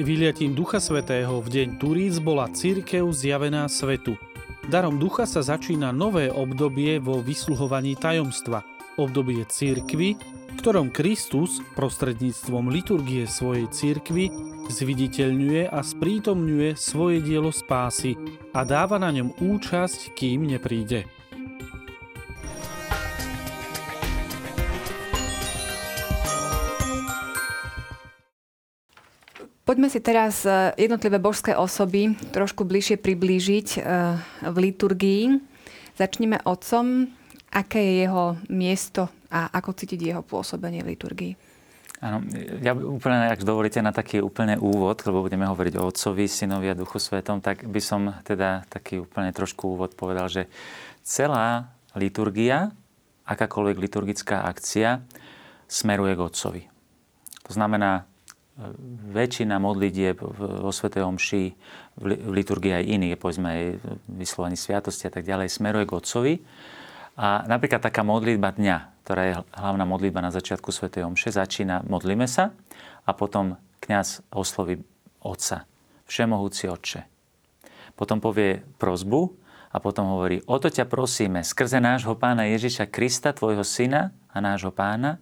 Vyliatím Ducha Svetého v deň Turíc bola církev zjavená svetu. Darom Ducha sa začína nové obdobie vo vysluhovaní tajomstva. Obdobie církvy, v ktorom Kristus prostredníctvom liturgie svojej církvy zviditeľňuje a sprítomňuje svoje dielo spásy a dáva na ňom účasť, kým nepríde. Poďme si teraz e, jednotlivé božské osoby trošku bližšie priblížiť e, v liturgii. Začneme otcom. Aké je jeho miesto a ako cítiť jeho pôsobenie v liturgii? Áno, ja úplne, ak dovolíte, na taký úplne úvod, lebo budeme hovoriť o Otcovi, Synovi a Duchu Svetom, tak by som teda taký úplne trošku úvod povedal, že celá liturgia, akákoľvek liturgická akcia, smeruje k Otcovi. To znamená, väčšina modlitieb vo Svetej Omši, v liturgii aj iných, povedzme aj vyslovaní sviatosti a tak ďalej, smeruje k Otcovi. A napríklad taká modlitba dňa, ktorá je hlavná modlitba na začiatku Svetej Omše, začína modlíme sa a potom kňaz osloví Otca, Všemohúci Otče. Potom povie prozbu a potom hovorí, o to ťa prosíme, skrze nášho pána Ježiša Krista, tvojho syna a nášho pána,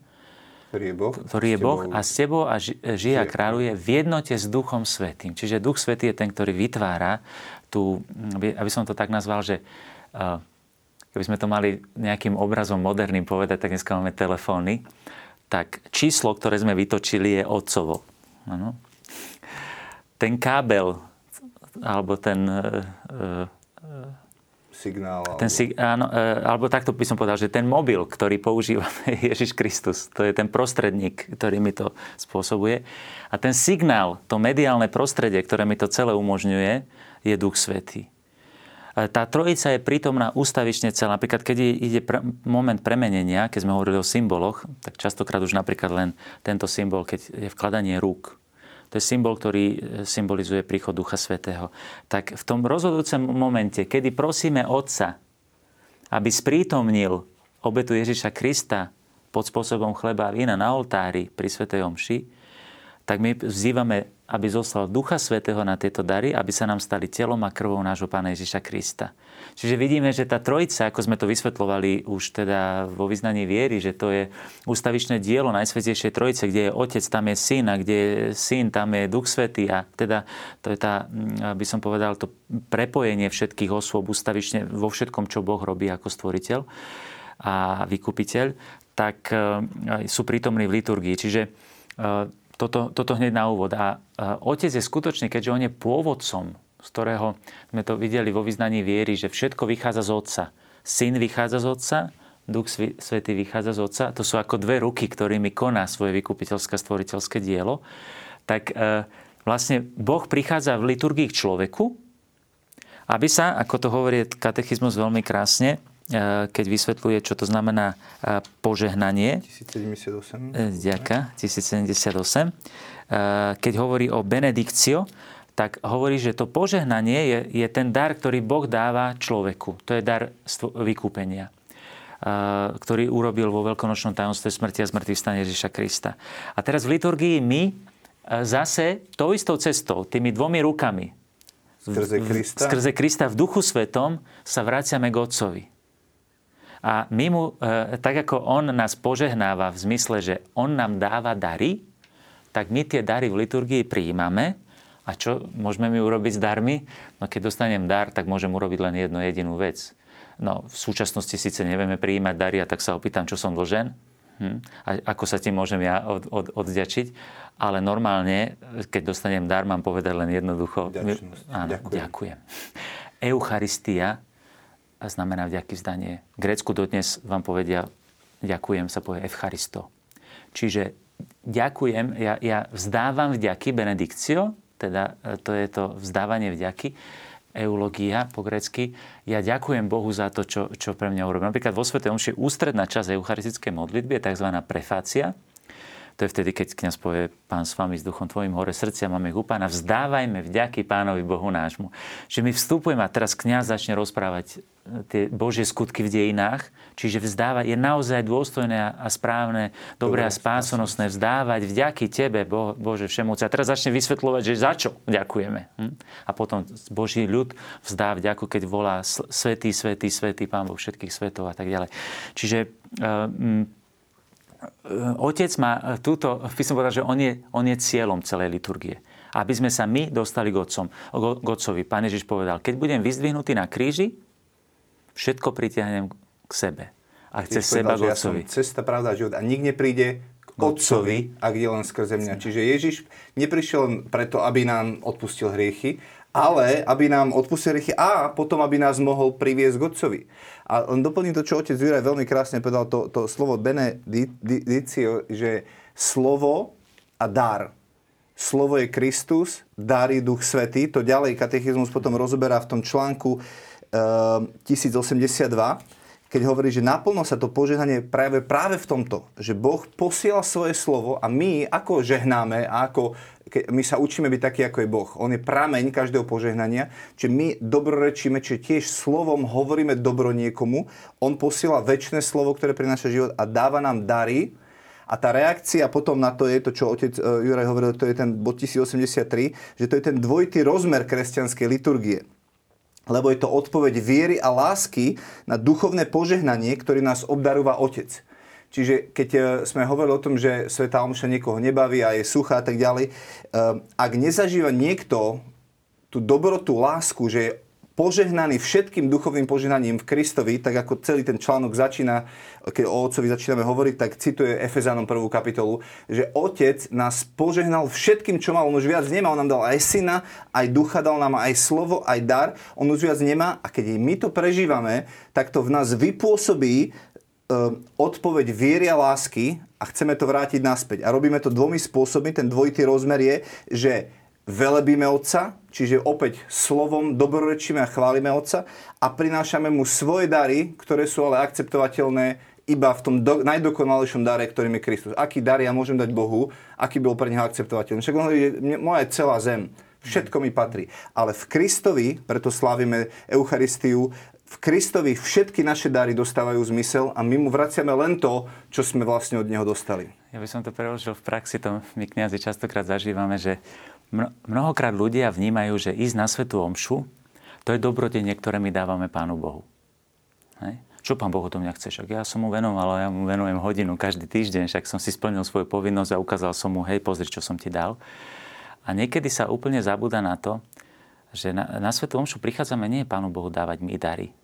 ktorý je Boh, ktorý je boh a s tebou a žije a kráľuje v jednote s Duchom Svetým. Čiže Duch Svetý je ten, ktorý vytvára tú, aby som to tak nazval, že keby sme to mali nejakým obrazom moderným povedať, tak dneska máme telefóny, tak číslo, ktoré sme vytočili, je otcovo. Ano. Ten kábel, alebo ten e, e, signál. Ten, si, áno, e, alebo takto by som povedal, že ten mobil, ktorý používa Ježiš Kristus, to je ten prostredník, ktorý mi to spôsobuje. A ten signál, to mediálne prostredie, ktoré mi to celé umožňuje, je Duch Svetý. E, tá trojica je prítomná ústavične celá. Napríklad, keď ide pre, moment premenenia, keď sme hovorili o symboloch, tak častokrát už napríklad len tento symbol, keď je vkladanie rúk to je symbol, ktorý e, symbolizuje príchod Ducha Svetého. Tak v tom rozhodujúcem momente, kedy prosíme Otca, aby sprítomnil obetu Ježiša Krista pod spôsobom chleba a vína na oltári pri Svetej Omši, tak my vzývame, aby zostal Ducha Svetého na tieto dary, aby sa nám stali telom a krvou nášho Pána Ježiša Krista. Čiže vidíme, že tá trojica, ako sme to vysvetlovali už teda vo vyznaní viery, že to je ústavičné dielo Najsvetejšej trojice, kde je Otec, tam je Syn a kde je Syn, tam je Duch Svetý a teda to je tá, by som povedal, to prepojenie všetkých osôb ústavične vo všetkom, čo Boh robí ako stvoriteľ a vykupiteľ, tak e, sú prítomní v liturgii. Čiže e, toto, toto hneď na úvod. A otec je skutočne, keďže on je pôvodcom, z ktorého sme to videli vo vyznaní viery, že všetko vychádza z Otca. Syn vychádza z Otca, Duch Svetý vychádza z Otca. To sú ako dve ruky, ktorými koná svoje vykupiteľské stvoriteľské dielo. Tak e, vlastne Boh prichádza v liturgii k človeku, aby sa, ako to hovorí katechizmus veľmi krásne, keď vysvetľuje, čo to znamená e, požehnanie. 1078. E, ďaká, 1078. Keď hovorí o benedikcio, tak hovorí, že to požehnanie je, je ten dar, ktorý Boh dáva človeku. To je dar vykúpenia ktorý urobil vo veľkonočnom tajomstve smrti a zmrtvých stane Ježiša Krista. A teraz v liturgii my zase tou istou cestou, tými dvomi rukami, skrze Krista, skrze Krista v duchu svetom sa vraciame k Otcovi. A my mu, e, tak ako on nás požehnáva v zmysle, že on nám dáva dary, tak my tie dary v liturgii prijímame. A čo môžeme mi urobiť s darmi? No keď dostanem dar, tak môžem urobiť len jednu jedinú vec. No v súčasnosti síce nevieme prijímať dary a tak sa opýtam, čo som dlžen. Hm? A ako sa tým môžem ja od, od, odďačiť. Ale normálne, keď dostanem dar, mám povedať len jednoducho. Áno, ďakujem. ďakujem. Eucharistia znamená vďaky vzdanie. V Grécku dodnes vám povedia ďakujem, sa povie Evcharisto. Čiže ďakujem, ja, ja vzdávam vďaky, benedikcio, teda e, to je to vzdávanie vďaky, eulogia po grecky. Ja ďakujem Bohu za to, čo, čo pre mňa urobil. Napríklad vo Svete Omši ústredná časť eucharistickej modlitby je tzv. prefácia, to je vtedy, keď kniaz povie, pán s vami, s duchom tvojim, hore srdcia máme ich u pána, vzdávajme vďaky pánovi Bohu nášmu. Že my vstupujeme a teraz kniaz začne rozprávať e, tie Božie skutky v dejinách, čiže vzdávať je naozaj dôstojné a správne, dobré a spásonosné vzdávať vďaky Tebe, Bo, Bože Všemúci. A teraz začne vysvetľovať, že za čo ďakujeme. Hm? A potom Boží ľud vzdá vďaku, keď volá Svetý, Svetý, Svetý Pán Boh všetkých svetov a tak ďalej. Čiže E, otec má e, túto, by som povedal, že on je, on je cieľom celej liturgie. Aby sme sa my dostali k, otcom, k Otcovi. Pán Ježiš povedal, keď budem vyzdvihnutý na kríži, všetko pritiahnem k sebe. A chce seba k Otcovi. Ja cesta, pravda, život. A nikde príde k Otcovi, ak je len skrze mňa. Čiže Ježiš neprišiel preto, aby nám odpustil hriechy, ale aby nám odpustil hriechy a potom, aby nás mohol priviesť k Otcovi. A len doplním to, čo otec Juraj veľmi krásne povedal, to, to slovo benedicio, že slovo a dar. Slovo je Kristus, dar je Duch Svetý. To ďalej katechizmus potom rozoberá v tom článku e, 1082 keď hovorí, že naplno sa to požehnanie práve, práve v tomto, že Boh posiela svoje slovo a my ako žehnáme a ako my sa učíme byť taký, ako je Boh. On je prameň každého požehnania, čiže my dobrorečíme, čiže tiež slovom hovoríme dobro niekomu. On posiela väčšie slovo, ktoré prináša život a dáva nám dary, a tá reakcia potom na to je to, čo otec e, Juraj hovoril, to je ten bod 1083, že to je ten dvojitý rozmer kresťanskej liturgie lebo je to odpoveď viery a lásky na duchovné požehnanie, ktorý nás obdarúva Otec. Čiže keď e, sme hovorili o tom, že Sveta Omša niekoho nebaví a je suchá a tak ďalej, e, ak nezažíva niekto tú dobrotu, lásku, že je požehnaný všetkým duchovným požehnaním v Kristovi, tak ako celý ten článok začína, keď o Otcovi začíname hovoriť, tak cituje Efezánom prvú kapitolu, že Otec nás požehnal všetkým, čo mal. On už viac nemá, on nám dal aj syna, aj ducha, dal nám aj slovo, aj dar. On už viac nemá a keď my to prežívame, tak to v nás vypôsobí odpoveď viery a lásky a chceme to vrátiť naspäť. A robíme to dvomi spôsobmi. Ten dvojitý rozmer je, že velebíme Otca, čiže opäť slovom dobrorečíme a chválime Otca a prinášame mu svoje dary, ktoré sú ale akceptovateľné iba v tom do, najdokonalejšom dare, ktorým je Kristus. Aký dar ja môžem dať Bohu, aký bol pre neho akceptovateľný. Však on hovorí, že moja je celá zem, všetko mi patrí. Ale v Kristovi, preto slávime Eucharistiu, v Kristovi všetky naše dary dostávajú zmysel a my mu vraciame len to, čo sme vlastne od neho dostali. Ja by som to preložil v praxi, to my kniazy častokrát zažívame, že mnohokrát ľudia vnímajú, že ísť na Svetu Omšu, to je dobrodenie, ktoré my dávame Pánu Bohu. Hej? Čo Pán Boh o tom nechce? Však ja som mu venoval, ja mu venujem hodinu každý týždeň, však som si splnil svoju povinnosť a ukázal som mu, hej, pozri, čo som ti dal. A niekedy sa úplne zabúda na to, že na, na Svetu Omšu prichádzame nie Pánu Bohu dávať mi dary.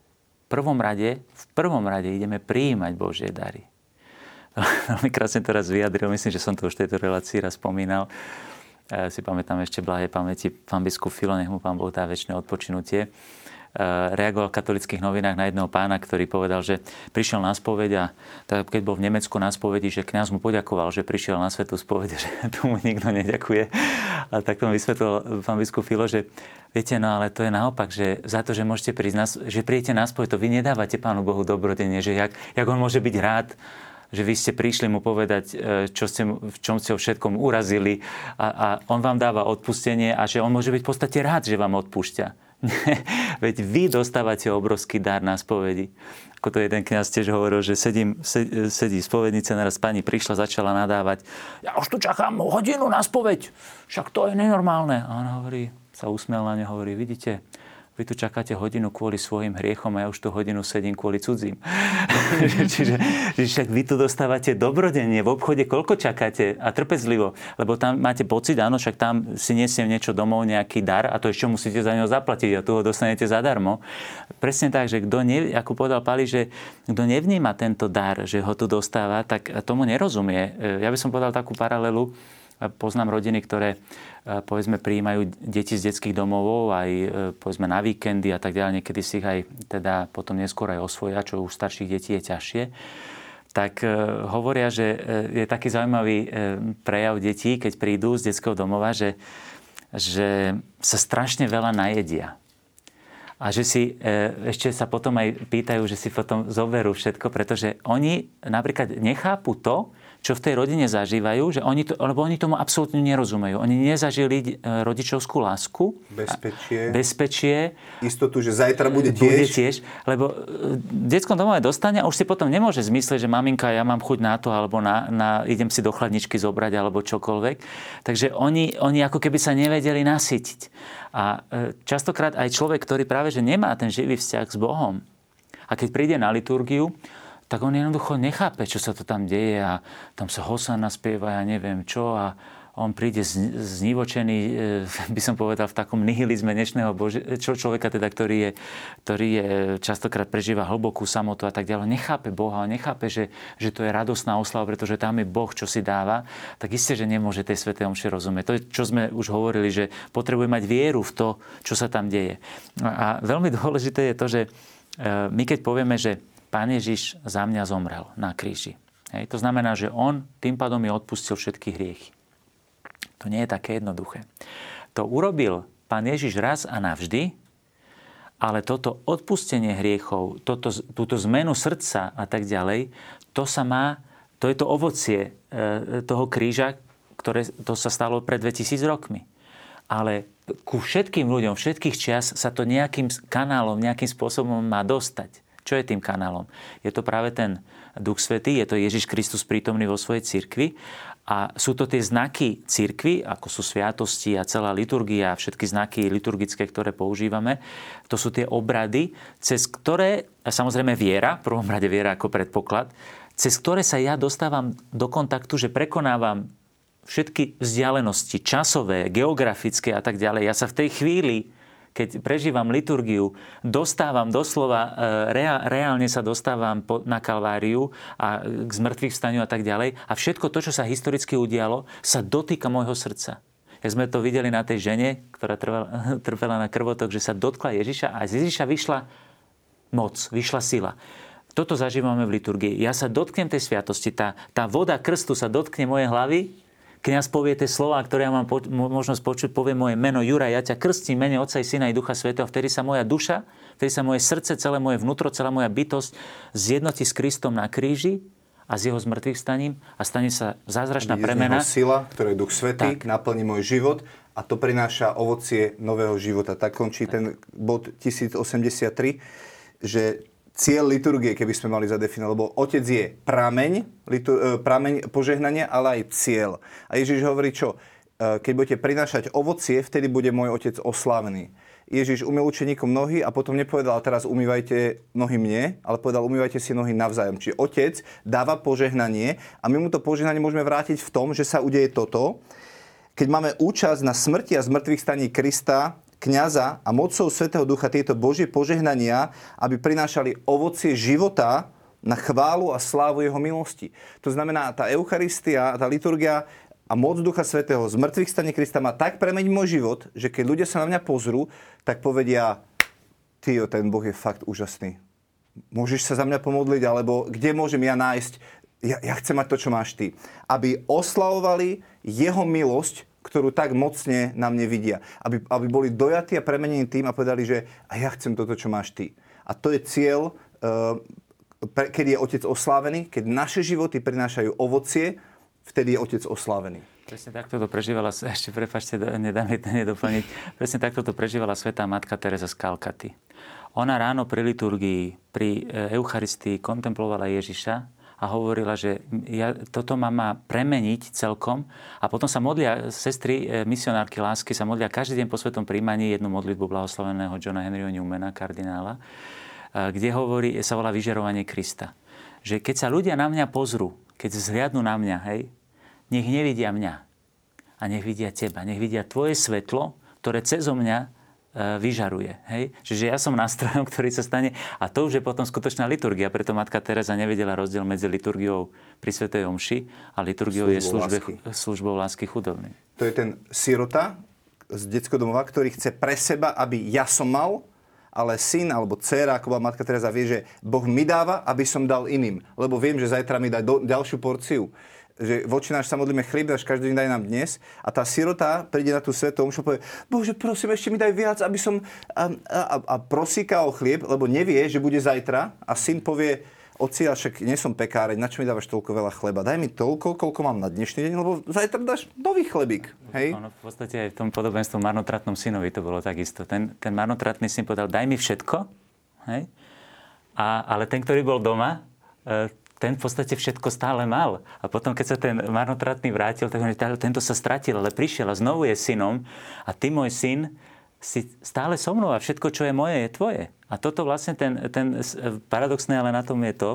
V prvom rade, v prvom rade ideme prijímať Božie dary. Veľmi krásne to raz vyjadril, myslím, že som to už v tejto relácii raz spomínal. Ja si pamätám ešte blahé pamäti pán biskup Filo, nech mu pán Boh dá väčšie odpočinutie Eh, reagoval v katolických novinách na jedného pána, ktorý povedal, že prišiel na spoveď a tak, keď bol v Nemecku na spovedi, že kňaz mu poďakoval, že prišiel na svetú spoveď, že tomu nikto neďakuje. A tak to vysvetlil pán biskup Filo, že viete, no ale to je naopak, že za to, že môžete prísť, na, že príjete na spoveď, to vy nedávate pánu Bohu dobrodenie, že jak, jak on môže byť rád, že vy ste prišli mu povedať, eh, čo ste, v čom ste ho všetkom urazili a, a on vám dáva odpustenie a že on môže byť v podstate rád, že vám odpúšťa. Veď vy dostávate obrovský dar na spovedi. Ako to jeden kniaz tiež hovoril, že sedím, sedí spovednice, naraz pani prišla, začala nadávať. Ja už tu čakám hodinu na spoveď. Však to je nenormálne. A on hovorí, sa usmiel na ne, hovorí, vidíte, vy tu čakáte hodinu kvôli svojim hriechom a ja už tu hodinu sedím kvôli cudzím. Čiže že však vy tu dostávate dobrodenie v obchode, koľko čakáte a trpezlivo, lebo tam máte pocit, áno, však tam si nesiem niečo domov, nejaký dar a to ešte musíte za neho zaplatiť a tu ho dostanete zadarmo. Presne tak, že kto, ne, ako povedal Pali, že kto nevníma tento dar, že ho tu dostáva, tak tomu nerozumie. Ja by som povedal takú paralelu, poznám rodiny, ktoré povedzme prijímajú deti z detských domov aj e, povedzme na víkendy a tak ďalej, niekedy si ich aj teda potom neskôr aj osvoja, čo u starších detí je ťažšie tak e, hovoria, že e, je taký zaujímavý prejav detí, keď prídu z detského domova, že, že sa strašne veľa najedia. A že si ešte sa potom aj pýtajú, že si potom zoberú všetko, pretože oni napríklad nechápu to, čo v tej rodine zažívajú, že oni to, lebo oni tomu absolútne nerozumejú. Oni nezažili e, rodičovskú lásku. Bezpečie. Bezpečie. Istotu, že zajtra bude tiež. Bude tiež, lebo e, v detskom domove dostane a už si potom nemôže zmyslieť, že maminka, ja mám chuť na to, alebo na, na, idem si do chladničky zobrať, alebo čokoľvek. Takže oni, oni ako keby sa nevedeli nasytiť. A e, častokrát aj človek, ktorý práve že nemá ten živý vzťah s Bohom, a keď príde na liturgiu, tak on jednoducho nechápe, čo sa to tam deje a tam sa hosana spieva, ja neviem čo a on príde znivočený, e, by som povedal, v takom nihilizme dnešného bože, čo, človeka, teda, ktorý, je, ktorý je, častokrát prežíva hlbokú samotu a tak ďalej. Nechápe Boha, nechápe, že, že to je radosná oslava, pretože tam je Boh, čo si dáva, tak isté, že nemôže tej Svetej Omši rozumieť. To je, čo sme už hovorili, že potrebuje mať vieru v to, čo sa tam deje. A veľmi dôležité je to, že e, my keď povieme, že Pán Ježiš za mňa zomrel na kríži. Hej, to znamená, že on tým pádom mi odpustil všetky hriechy. To nie je také jednoduché. To urobil Pán Ježiš raz a navždy, ale toto odpustenie hriechov, toto, túto zmenu srdca a tak ďalej, to sa má, to je to ovocie e, toho kríža, ktoré to sa stalo pred 2000 rokmi. Ale ku všetkým ľuďom, všetkých čias sa to nejakým kanálom, nejakým spôsobom má dostať. Čo je tým kanálom? Je to práve ten Duch Svetý, je to Ježiš Kristus prítomný vo svojej cirkvi a sú to tie znaky cirkvy, ako sú sviatosti a celá liturgia, všetky znaky liturgické, ktoré používame. To sú tie obrady, cez ktoré, samozrejme viera, v prvom rade viera ako predpoklad, cez ktoré sa ja dostávam do kontaktu, že prekonávam všetky vzdialenosti časové, geografické a tak ďalej. Ja sa v tej chvíli keď prežívam liturgiu, dostávam doslova, e, reálne sa dostávam na Kalváriu a k zmrtvých vstaniu a tak ďalej. A všetko to, čo sa historicky udialo, sa dotýka môjho srdca. Jak sme to videli na tej žene, ktorá trvala, trpela na krvotok, že sa dotkla Ježiša a z Ježiša vyšla moc, vyšla sila. Toto zažívame v liturgii. Ja sa dotknem tej sviatosti, tá, tá voda krstu sa dotkne mojej hlavy kňaz povie tie slova, ktoré ja mám po, možnosť počuť, povie moje meno Jura, ja ťa krstím mene Otca i Syna i Ducha Svetého, vtedy sa moja duša, vtedy sa moje srdce, celé moje vnútro, celá moja bytosť zjednotí s Kristom na kríži a s jeho zmrtvých staním a stane sa zázračná premena. sila, ktorá je Duch Svetý, tak. naplní môj život a to prináša ovocie nového života. Tak končí tak. ten bod 1083 že cieľ liturgie, keby sme mali zadefinovať, lebo otec je prameň, litu, e, prameň požehnania, ale aj cieľ. A Ježiš hovorí čo? E, keď budete prinášať ovocie, vtedy bude môj otec oslávený. Ježiš umil učeníkom nohy a potom nepovedal teraz umývajte nohy mne, ale povedal umývajte si nohy navzájom. Čiže otec dáva požehnanie a my mu to požehnanie môžeme vrátiť v tom, že sa udeje toto. Keď máme účasť na smrti a zmrtvých staní Krista, kniaza a mocou Svetého Ducha tieto Božie požehnania, aby prinášali ovocie života na chválu a slávu Jeho milosti. To znamená, tá Eucharistia, tá liturgia a moc Ducha Svetého z mŕtvych stane Krista má tak premeniť môj život, že keď ľudia sa na mňa pozrú, tak povedia, ty, ten Boh je fakt úžasný. Môžeš sa za mňa pomodliť, alebo kde môžem ja nájsť, ja, ja chcem mať to, čo máš ty. Aby oslavovali jeho milosť, ktorú tak mocne na mne vidia. Aby, aby boli dojatí a premenení tým a povedali, že a ja chcem toto, čo máš ty. A to je cieľ, uh, keď je otec oslávený, keď naše životy prinášajú ovocie, vtedy je otec oslávený. Presne takto to prežívala, ešte prepačte, nedám mi to nedoplniť, presne takto to prežívala svetá matka Teresa z Kalkaty. Ona ráno pri liturgii, pri e, Eucharistii kontemplovala Ježiša a hovorila, že ja, toto ma má premeniť celkom. A potom sa modlia, sestry e, misionárky lásky sa modlia každý deň po svetom príjmaní jednu modlitbu blahoslaveného Johna Henryho Newmana, kardinála, e, kde hovorí, sa volá vyžarovanie Krista. Že keď sa ľudia na mňa pozrú, keď zhliadnú na mňa, hej, nech nevidia mňa a nech vidia teba. Nech vidia tvoje svetlo, ktoré cez mňa vyžaruje. Hej? Čiže ja som nástrojom, ktorý sa stane... A to už je potom skutočná liturgia. Preto matka Teresa nevedela rozdiel medzi liturgiou pri Svetej Omši a liturgiou je službe, lásky. službou lásky chudobnej. To je ten sirota z detského domova, ktorý chce pre seba, aby ja som mal, ale syn alebo dcera, ako bola matka Teresa, vie, že Boh mi dáva, aby som dal iným. Lebo viem, že zajtra mi dá do, ďalšiu porciu že voči náš sa modlíme chlieb, dáš každý deň daj nám dnes. A tá sirota príde na tú svetu omšu a povie, Bože, prosím, ešte mi daj viac, aby som... A, a, a prosíka o chlieb, lebo nevie, že bude zajtra. A syn povie, oci, však nie som pekáreň, na čo mi dávaš toľko veľa chleba? Daj mi toľko, koľko mám na dnešný deň, lebo zajtra dáš nový chlebík. Hej? Ono v podstate aj v tom podobenstvu marnotratnom synovi to bolo takisto. Ten, ten marnotratný syn povedal, daj mi všetko, hej? A, ale ten, ktorý bol doma, e, ten v podstate všetko stále mal. A potom, keď sa ten marnotratný vrátil, tak on, tento sa stratil, ale prišiel a znovu je synom. A ty, môj syn, si stále so mnou a všetko, čo je moje, je tvoje. A toto vlastne ten, ten paradoxné ale na tom je to,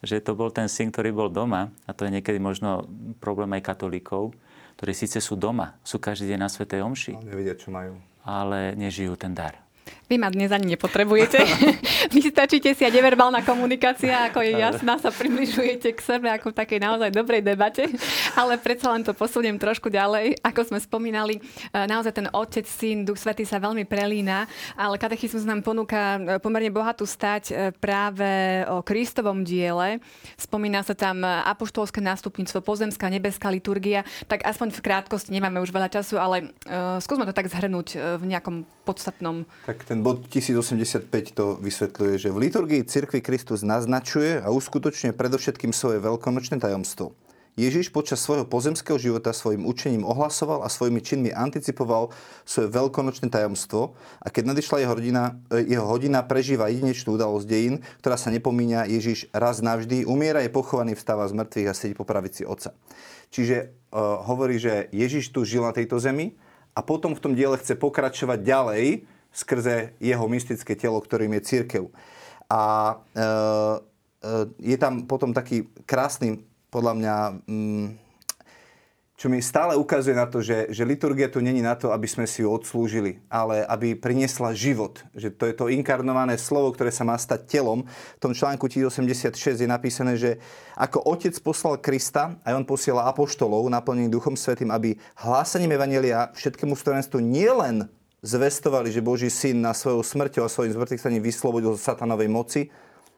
že to bol ten syn, ktorý bol doma, a to je niekedy možno problém aj katolíkov, ktorí síce sú doma, sú každý deň na Svetej Omši. Ale nevedia, čo majú. Ale nežijú ten dar. Vy ma dnes ani nepotrebujete. Vy stačíte si a neverbálna komunikácia, ako je jasná, sa približujete k sebe ako v takej naozaj dobrej debate. Ale predsa len to posuniem trošku ďalej. Ako sme spomínali, e, naozaj ten Otec, Syn, Duch Svetý sa veľmi prelína, ale katechizmus nám ponúka e, pomerne bohatú stať e, práve o Kristovom diele. Spomína sa tam apoštolské nástupníctvo, pozemská, nebeská liturgia. Tak aspoň v krátkosti, nemáme už veľa času, ale uh, skúsme to tak zhrnúť v nejakom podstatnom tak tak ten bod 1085 to vysvetľuje, že v liturgii cirkvi Kristus naznačuje a uskutočňuje predovšetkým svoje veľkonočné tajomstvo. Ježiš počas svojho pozemského života svojim učením ohlasoval a svojimi činmi anticipoval svoje veľkonočné tajomstvo a keď nadišla jeho, rodina, eh, jeho hodina, prežíva jedinečnú udalosť dejín, ktorá sa nepomíňa, Ježiš raz navždy umiera, je pochovaný, vstáva z mŕtvych a sedí po pravici Otca. Čiže uh, hovorí, že Ježiš tu žil na tejto zemi a potom v tom diele chce pokračovať ďalej, skrze jeho mystické telo, ktorým je církev. A e, e, je tam potom taký krásny, podľa mňa, mm, čo mi stále ukazuje na to, že, že liturgia tu není na to, aby sme si ju odslúžili, ale aby priniesla život. Že to je to inkarnované slovo, ktoré sa má stať telom. V tom článku 1086 je napísané, že ako Otec poslal Krista, aj on posiela apoštolov naplnených Duchom Svetým, aby hlásaním Evanielia všetkému stvorenstvu nielen zvestovali, že Boží syn na svojou smrťou a svojim zmrtvých staním vyslobodil zo satanovej moci,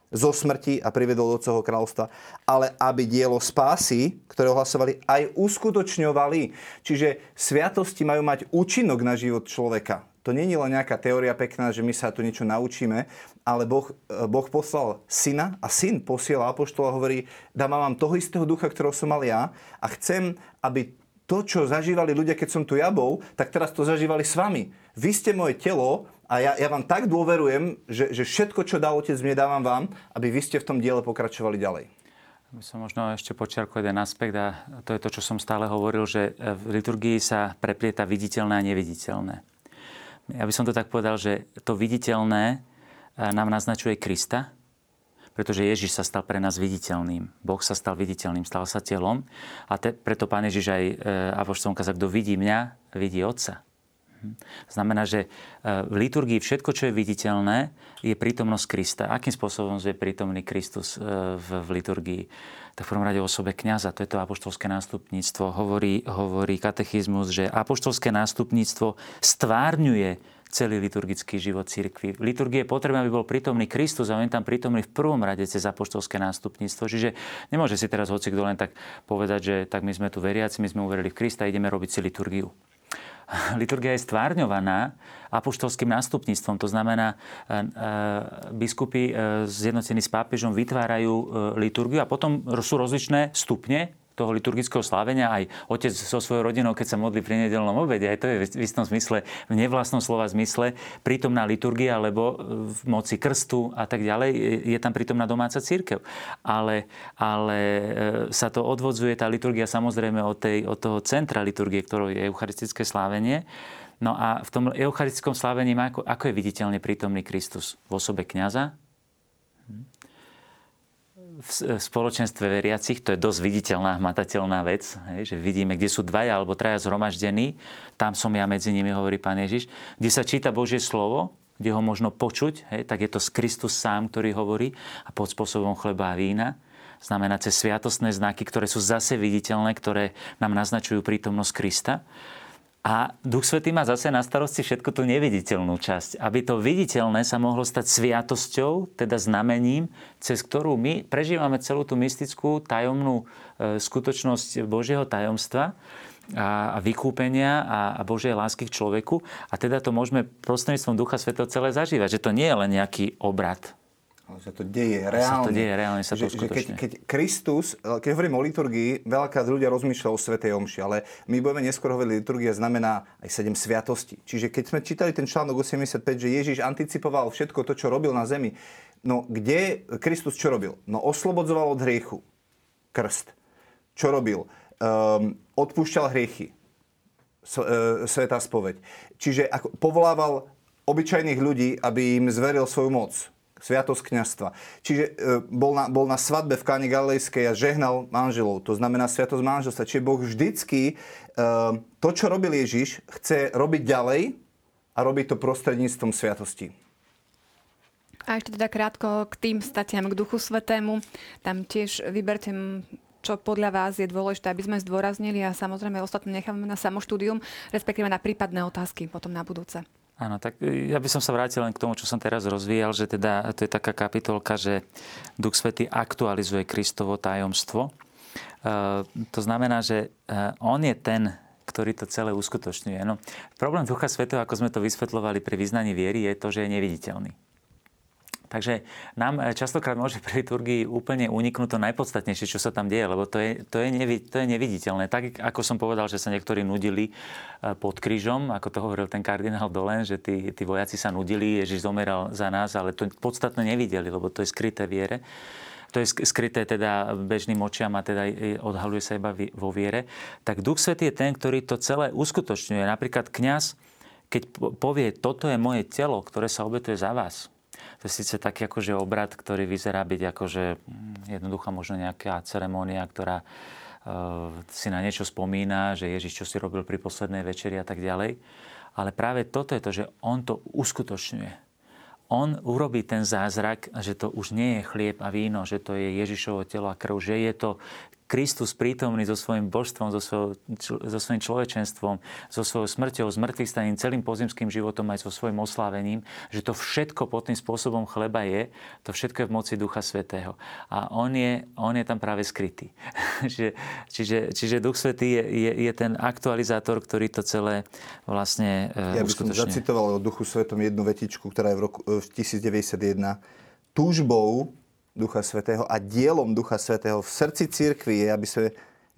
zo smrti a privedol do celého kráľovstva, ale aby dielo spásy, ktoré ohlasovali, aj uskutočňovali. Čiže sviatosti majú mať účinok na život človeka. To nie je len nejaká teória pekná, že my sa tu niečo naučíme, ale boh, boh poslal syna a syn posiela apoštola a hovorí, dám vám toho istého ducha, ktorého som mal ja a chcem, aby to, čo zažívali ľudia, keď som tu ja bol, tak teraz to zažívali s vami. Vy ste moje telo A ja, ja vám tak dôverujem, že, že všetko, čo dá Otec, mne dávam vám, aby vy ste v tom diele pokračovali ďalej. By som možno ešte počiarkol jeden aspekt a to je to, čo som stále hovoril, že v liturgii sa preplieta viditeľné a neviditeľné. Ja by som to tak povedal, že to viditeľné nám naznačuje Krista, pretože Ježiš sa stal pre nás viditeľným. Boh sa stal viditeľným, stal sa telom. A te, preto Pán Ježiš aj e, Apoštolom kazal, kto vidí mňa, vidí Otca. Hm. Znamená, že e, v liturgii všetko, čo je viditeľné, je prítomnosť Krista. Akým spôsobom je prítomný Kristus e, v, liturgii? Tak v prvom rade osobe kniaza, to je to apoštolské nástupníctvo. Hovorí, hovorí katechizmus, že apoštolské nástupníctvo stvárňuje celý liturgický život cirkvi. V liturgii je potrebné, aby bol prítomný Kristus a on je tam prítomný v prvom rade cez apoštolské nástupníctvo. Čiže nemôže si teraz hoci kto len tak povedať, že tak my sme tu veriaci, my sme uverili v Krista, ideme robiť si liturgiu. Liturgia je stvárňovaná apoštolským nástupníctvom. To znamená, e, e, biskupy e, zjednotení s pápežom vytvárajú liturgiu a potom sú rozličné stupne toho liturgického slávenia. Aj otec so svojou rodinou, keď sa modlí pri nedelnom obede, aj to je v istom zmysle, v nevlastnom slova zmysle, prítomná liturgia, alebo v moci krstu a tak ďalej, je tam prítomná domáca církev. Ale, ale e, sa to odvodzuje, tá liturgia samozrejme od, tej, od toho centra liturgie, ktorou je eucharistické slávenie. No a v tom eucharistickom slávení ako, ako je viditeľne prítomný Kristus? V osobe kniaza, v spoločenstve veriacich, to je dosť viditeľná, hmatateľná vec, hej, že vidíme, kde sú dvaja alebo traja zhromaždení, tam som ja medzi nimi, hovorí pán Ježiš, kde sa číta Božie slovo, kde ho možno počuť, hej, tak je to Kristus sám, ktorý hovorí a pod spôsobom chleba a vína. Znamená cez sviatostné znaky, ktoré sú zase viditeľné, ktoré nám naznačujú prítomnosť Krista. A Duch Svetý má zase na starosti všetku tú neviditeľnú časť. Aby to viditeľné sa mohlo stať sviatosťou, teda znamením, cez ktorú my prežívame celú tú mystickú tajomnú e, skutočnosť Božieho tajomstva a, vykúpenia a Božej lásky k človeku. A teda to môžeme prostredníctvom Ducha Svetého celé zažívať. Že to nie je len nejaký obrad, ale sa to deje reálne. Sa to deje reálne, sa to že, že keď, keď Kristus, keď hovorím o liturgii, veľakrát ľudia rozmýšľajú o Svetej Omši, ale my budeme neskôr hovoriť, liturgia znamená aj sedem sviatostí. Čiže keď sme čítali ten článok 85, že Ježiš anticipoval všetko to, čo robil na zemi, no kde Kristus čo robil? No oslobodzoval od hriechu. Krst. Čo robil? Um, odpúšťal hriechy. E, Svetá spoveď. Čiže ako, povolával obyčajných ľudí, aby im zveril svoju moc sviatosť kniazstva. Čiže e, bol, na, bol na svadbe v Káne Galilejskej a žehnal manželov. To znamená sviatosť manželstva. Čiže Boh vždycky e, to, čo robil Ježiš, chce robiť ďalej a robiť to prostredníctvom sviatosti. A ešte teda krátko k tým statiam, k Duchu Svetému. Tam tiež vyberte čo podľa vás je dôležité, aby sme zdôraznili a samozrejme ostatné nechávame na samoštúdium, respektíve na prípadné otázky potom na budúce. Áno, tak e, ja by som sa vrátil len k tomu, čo som teraz rozvíjal, že teda to je taká kapitolka, že Duch Svety aktualizuje Kristovo tajomstvo. E, to znamená, že e, on je ten, ktorý to celé uskutočňuje. No, problém Ducha Svetého, ako sme to vysvetľovali pri vyznaní viery, je to, že je neviditeľný. Takže nám eh, častokrát môže pri liturgii úplne uniknúť to najpodstatnejšie, čo sa tam deje, lebo to je, to je, nevi, to je neviditeľné. Tak, ako som povedal, že sa niektorí nudili eh, pod krížom, ako to hovoril ten kardinál Dolen, že tí, tí vojaci sa nudili, Ježiš zomeral za nás, ale to podstatné nevideli, lebo to je skryté viere. To je skryté teda bežným očiam a teda odhaluje sa iba vo viere. Tak Duch Svetý je ten, ktorý to celé uskutočňuje. Napríklad kňaz, keď povie, toto je moje telo, ktoré sa obetuje za vás, to je síce taký akože obrad, ktorý vyzerá byť akože mm, jednoduchá možno nejaká ceremónia, ktorá uh, si na niečo spomína, že Ježiš čo si robil pri poslednej večeri a tak ďalej. Ale práve toto je to, že on to uskutočňuje. On urobí ten zázrak, že to už nie je chlieb a víno, že to je Ježišovo telo a krv, že je to Kristus prítomný so svojím božstvom, so, svojou, so svojím človečenstvom, so svojou smrťou, zmrtvých staním, celým pozemským životom aj so svojím oslávením, že to všetko pod tým spôsobom chleba je, to všetko je v moci Ducha Svetého. A on je, on je tam práve skrytý. čiže, čiže, čiže Duch Svetý je, je, je ten aktualizátor, ktorý to celé vlastne uh, Ja by som zacitoval o Duchu Svetom jednu vetičku, ktorá je v roku v 1091. Túžbou Ducha Svetého a dielom Ducha Svetého v srdci církvy je, aby sme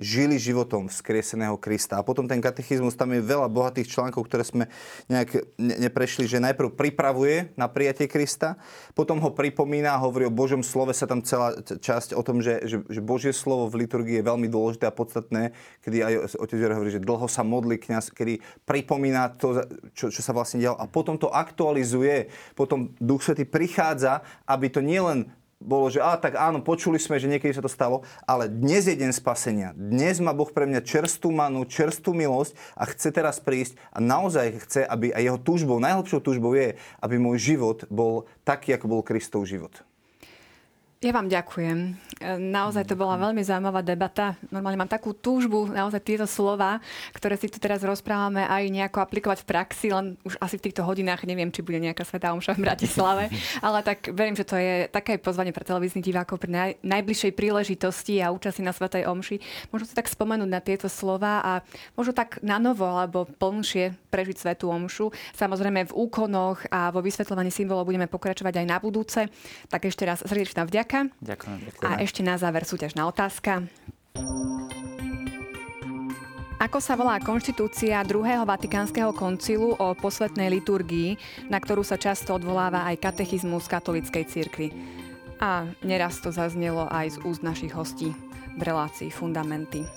žili životom vzkrieseného Krista. A potom ten katechizmus, tam je veľa bohatých článkov, ktoré sme nejak neprešli, že najprv pripravuje na prijatie Krista, potom ho pripomína, hovorí o Božom slove, sa tam celá časť o tom, že, že, že Božie slovo v liturgii je veľmi dôležité a podstatné, kedy aj otec hovorí, že dlho sa modlí kňaz, kedy pripomína to, čo, čo sa vlastne dialo. A potom to aktualizuje, potom Duch Svetý prichádza, aby to nielen bolo, že á, tak áno, počuli sme, že niekedy sa to stalo, ale dnes je deň spasenia. Dnes má Boh pre mňa čerstvú manu, čerstvú milosť a chce teraz prísť a naozaj chce, aby aj jeho túžbou, najhlbšou túžbou je, aby môj život bol taký, ako bol Kristov život. Ja vám ďakujem. E, naozaj to bola veľmi zaujímavá debata. Normálne mám takú túžbu naozaj tieto slova, ktoré si tu teraz rozprávame, aj nejako aplikovať v praxi, len už asi v týchto hodinách neviem, či bude nejaká svetá omša v Bratislave, ale tak verím, že to je také pozvanie pre televíznych divákov pri naj, najbližšej príležitosti a účasti na svetej omši. Možno si tak spomenúť na tieto slova a možno tak na novo alebo plnšie prežiť svetú omšu. Samozrejme v úkonoch a vo vysvetľovaní symbolov budeme pokračovať aj na budúce. Tak ešte raz srdečná vďaka vďaka. Ďakujem. ďakujem. A ešte na záver súťažná otázka. Ako sa volá konštitúcia druhého Vatikánskeho koncilu o posvetnej liturgii, na ktorú sa často odvoláva aj katechizmus katolíckej cirkvi? A neraz to zaznelo aj z úst našich hostí v relácii Fundamenty.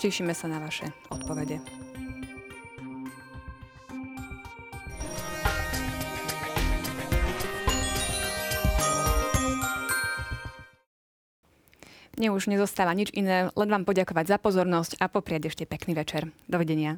Tešíme sa na vaše odpovede. Mne už nezostáva nič iné, len vám poďakovať za pozornosť a poprieť ešte pekný večer. Dovidenia.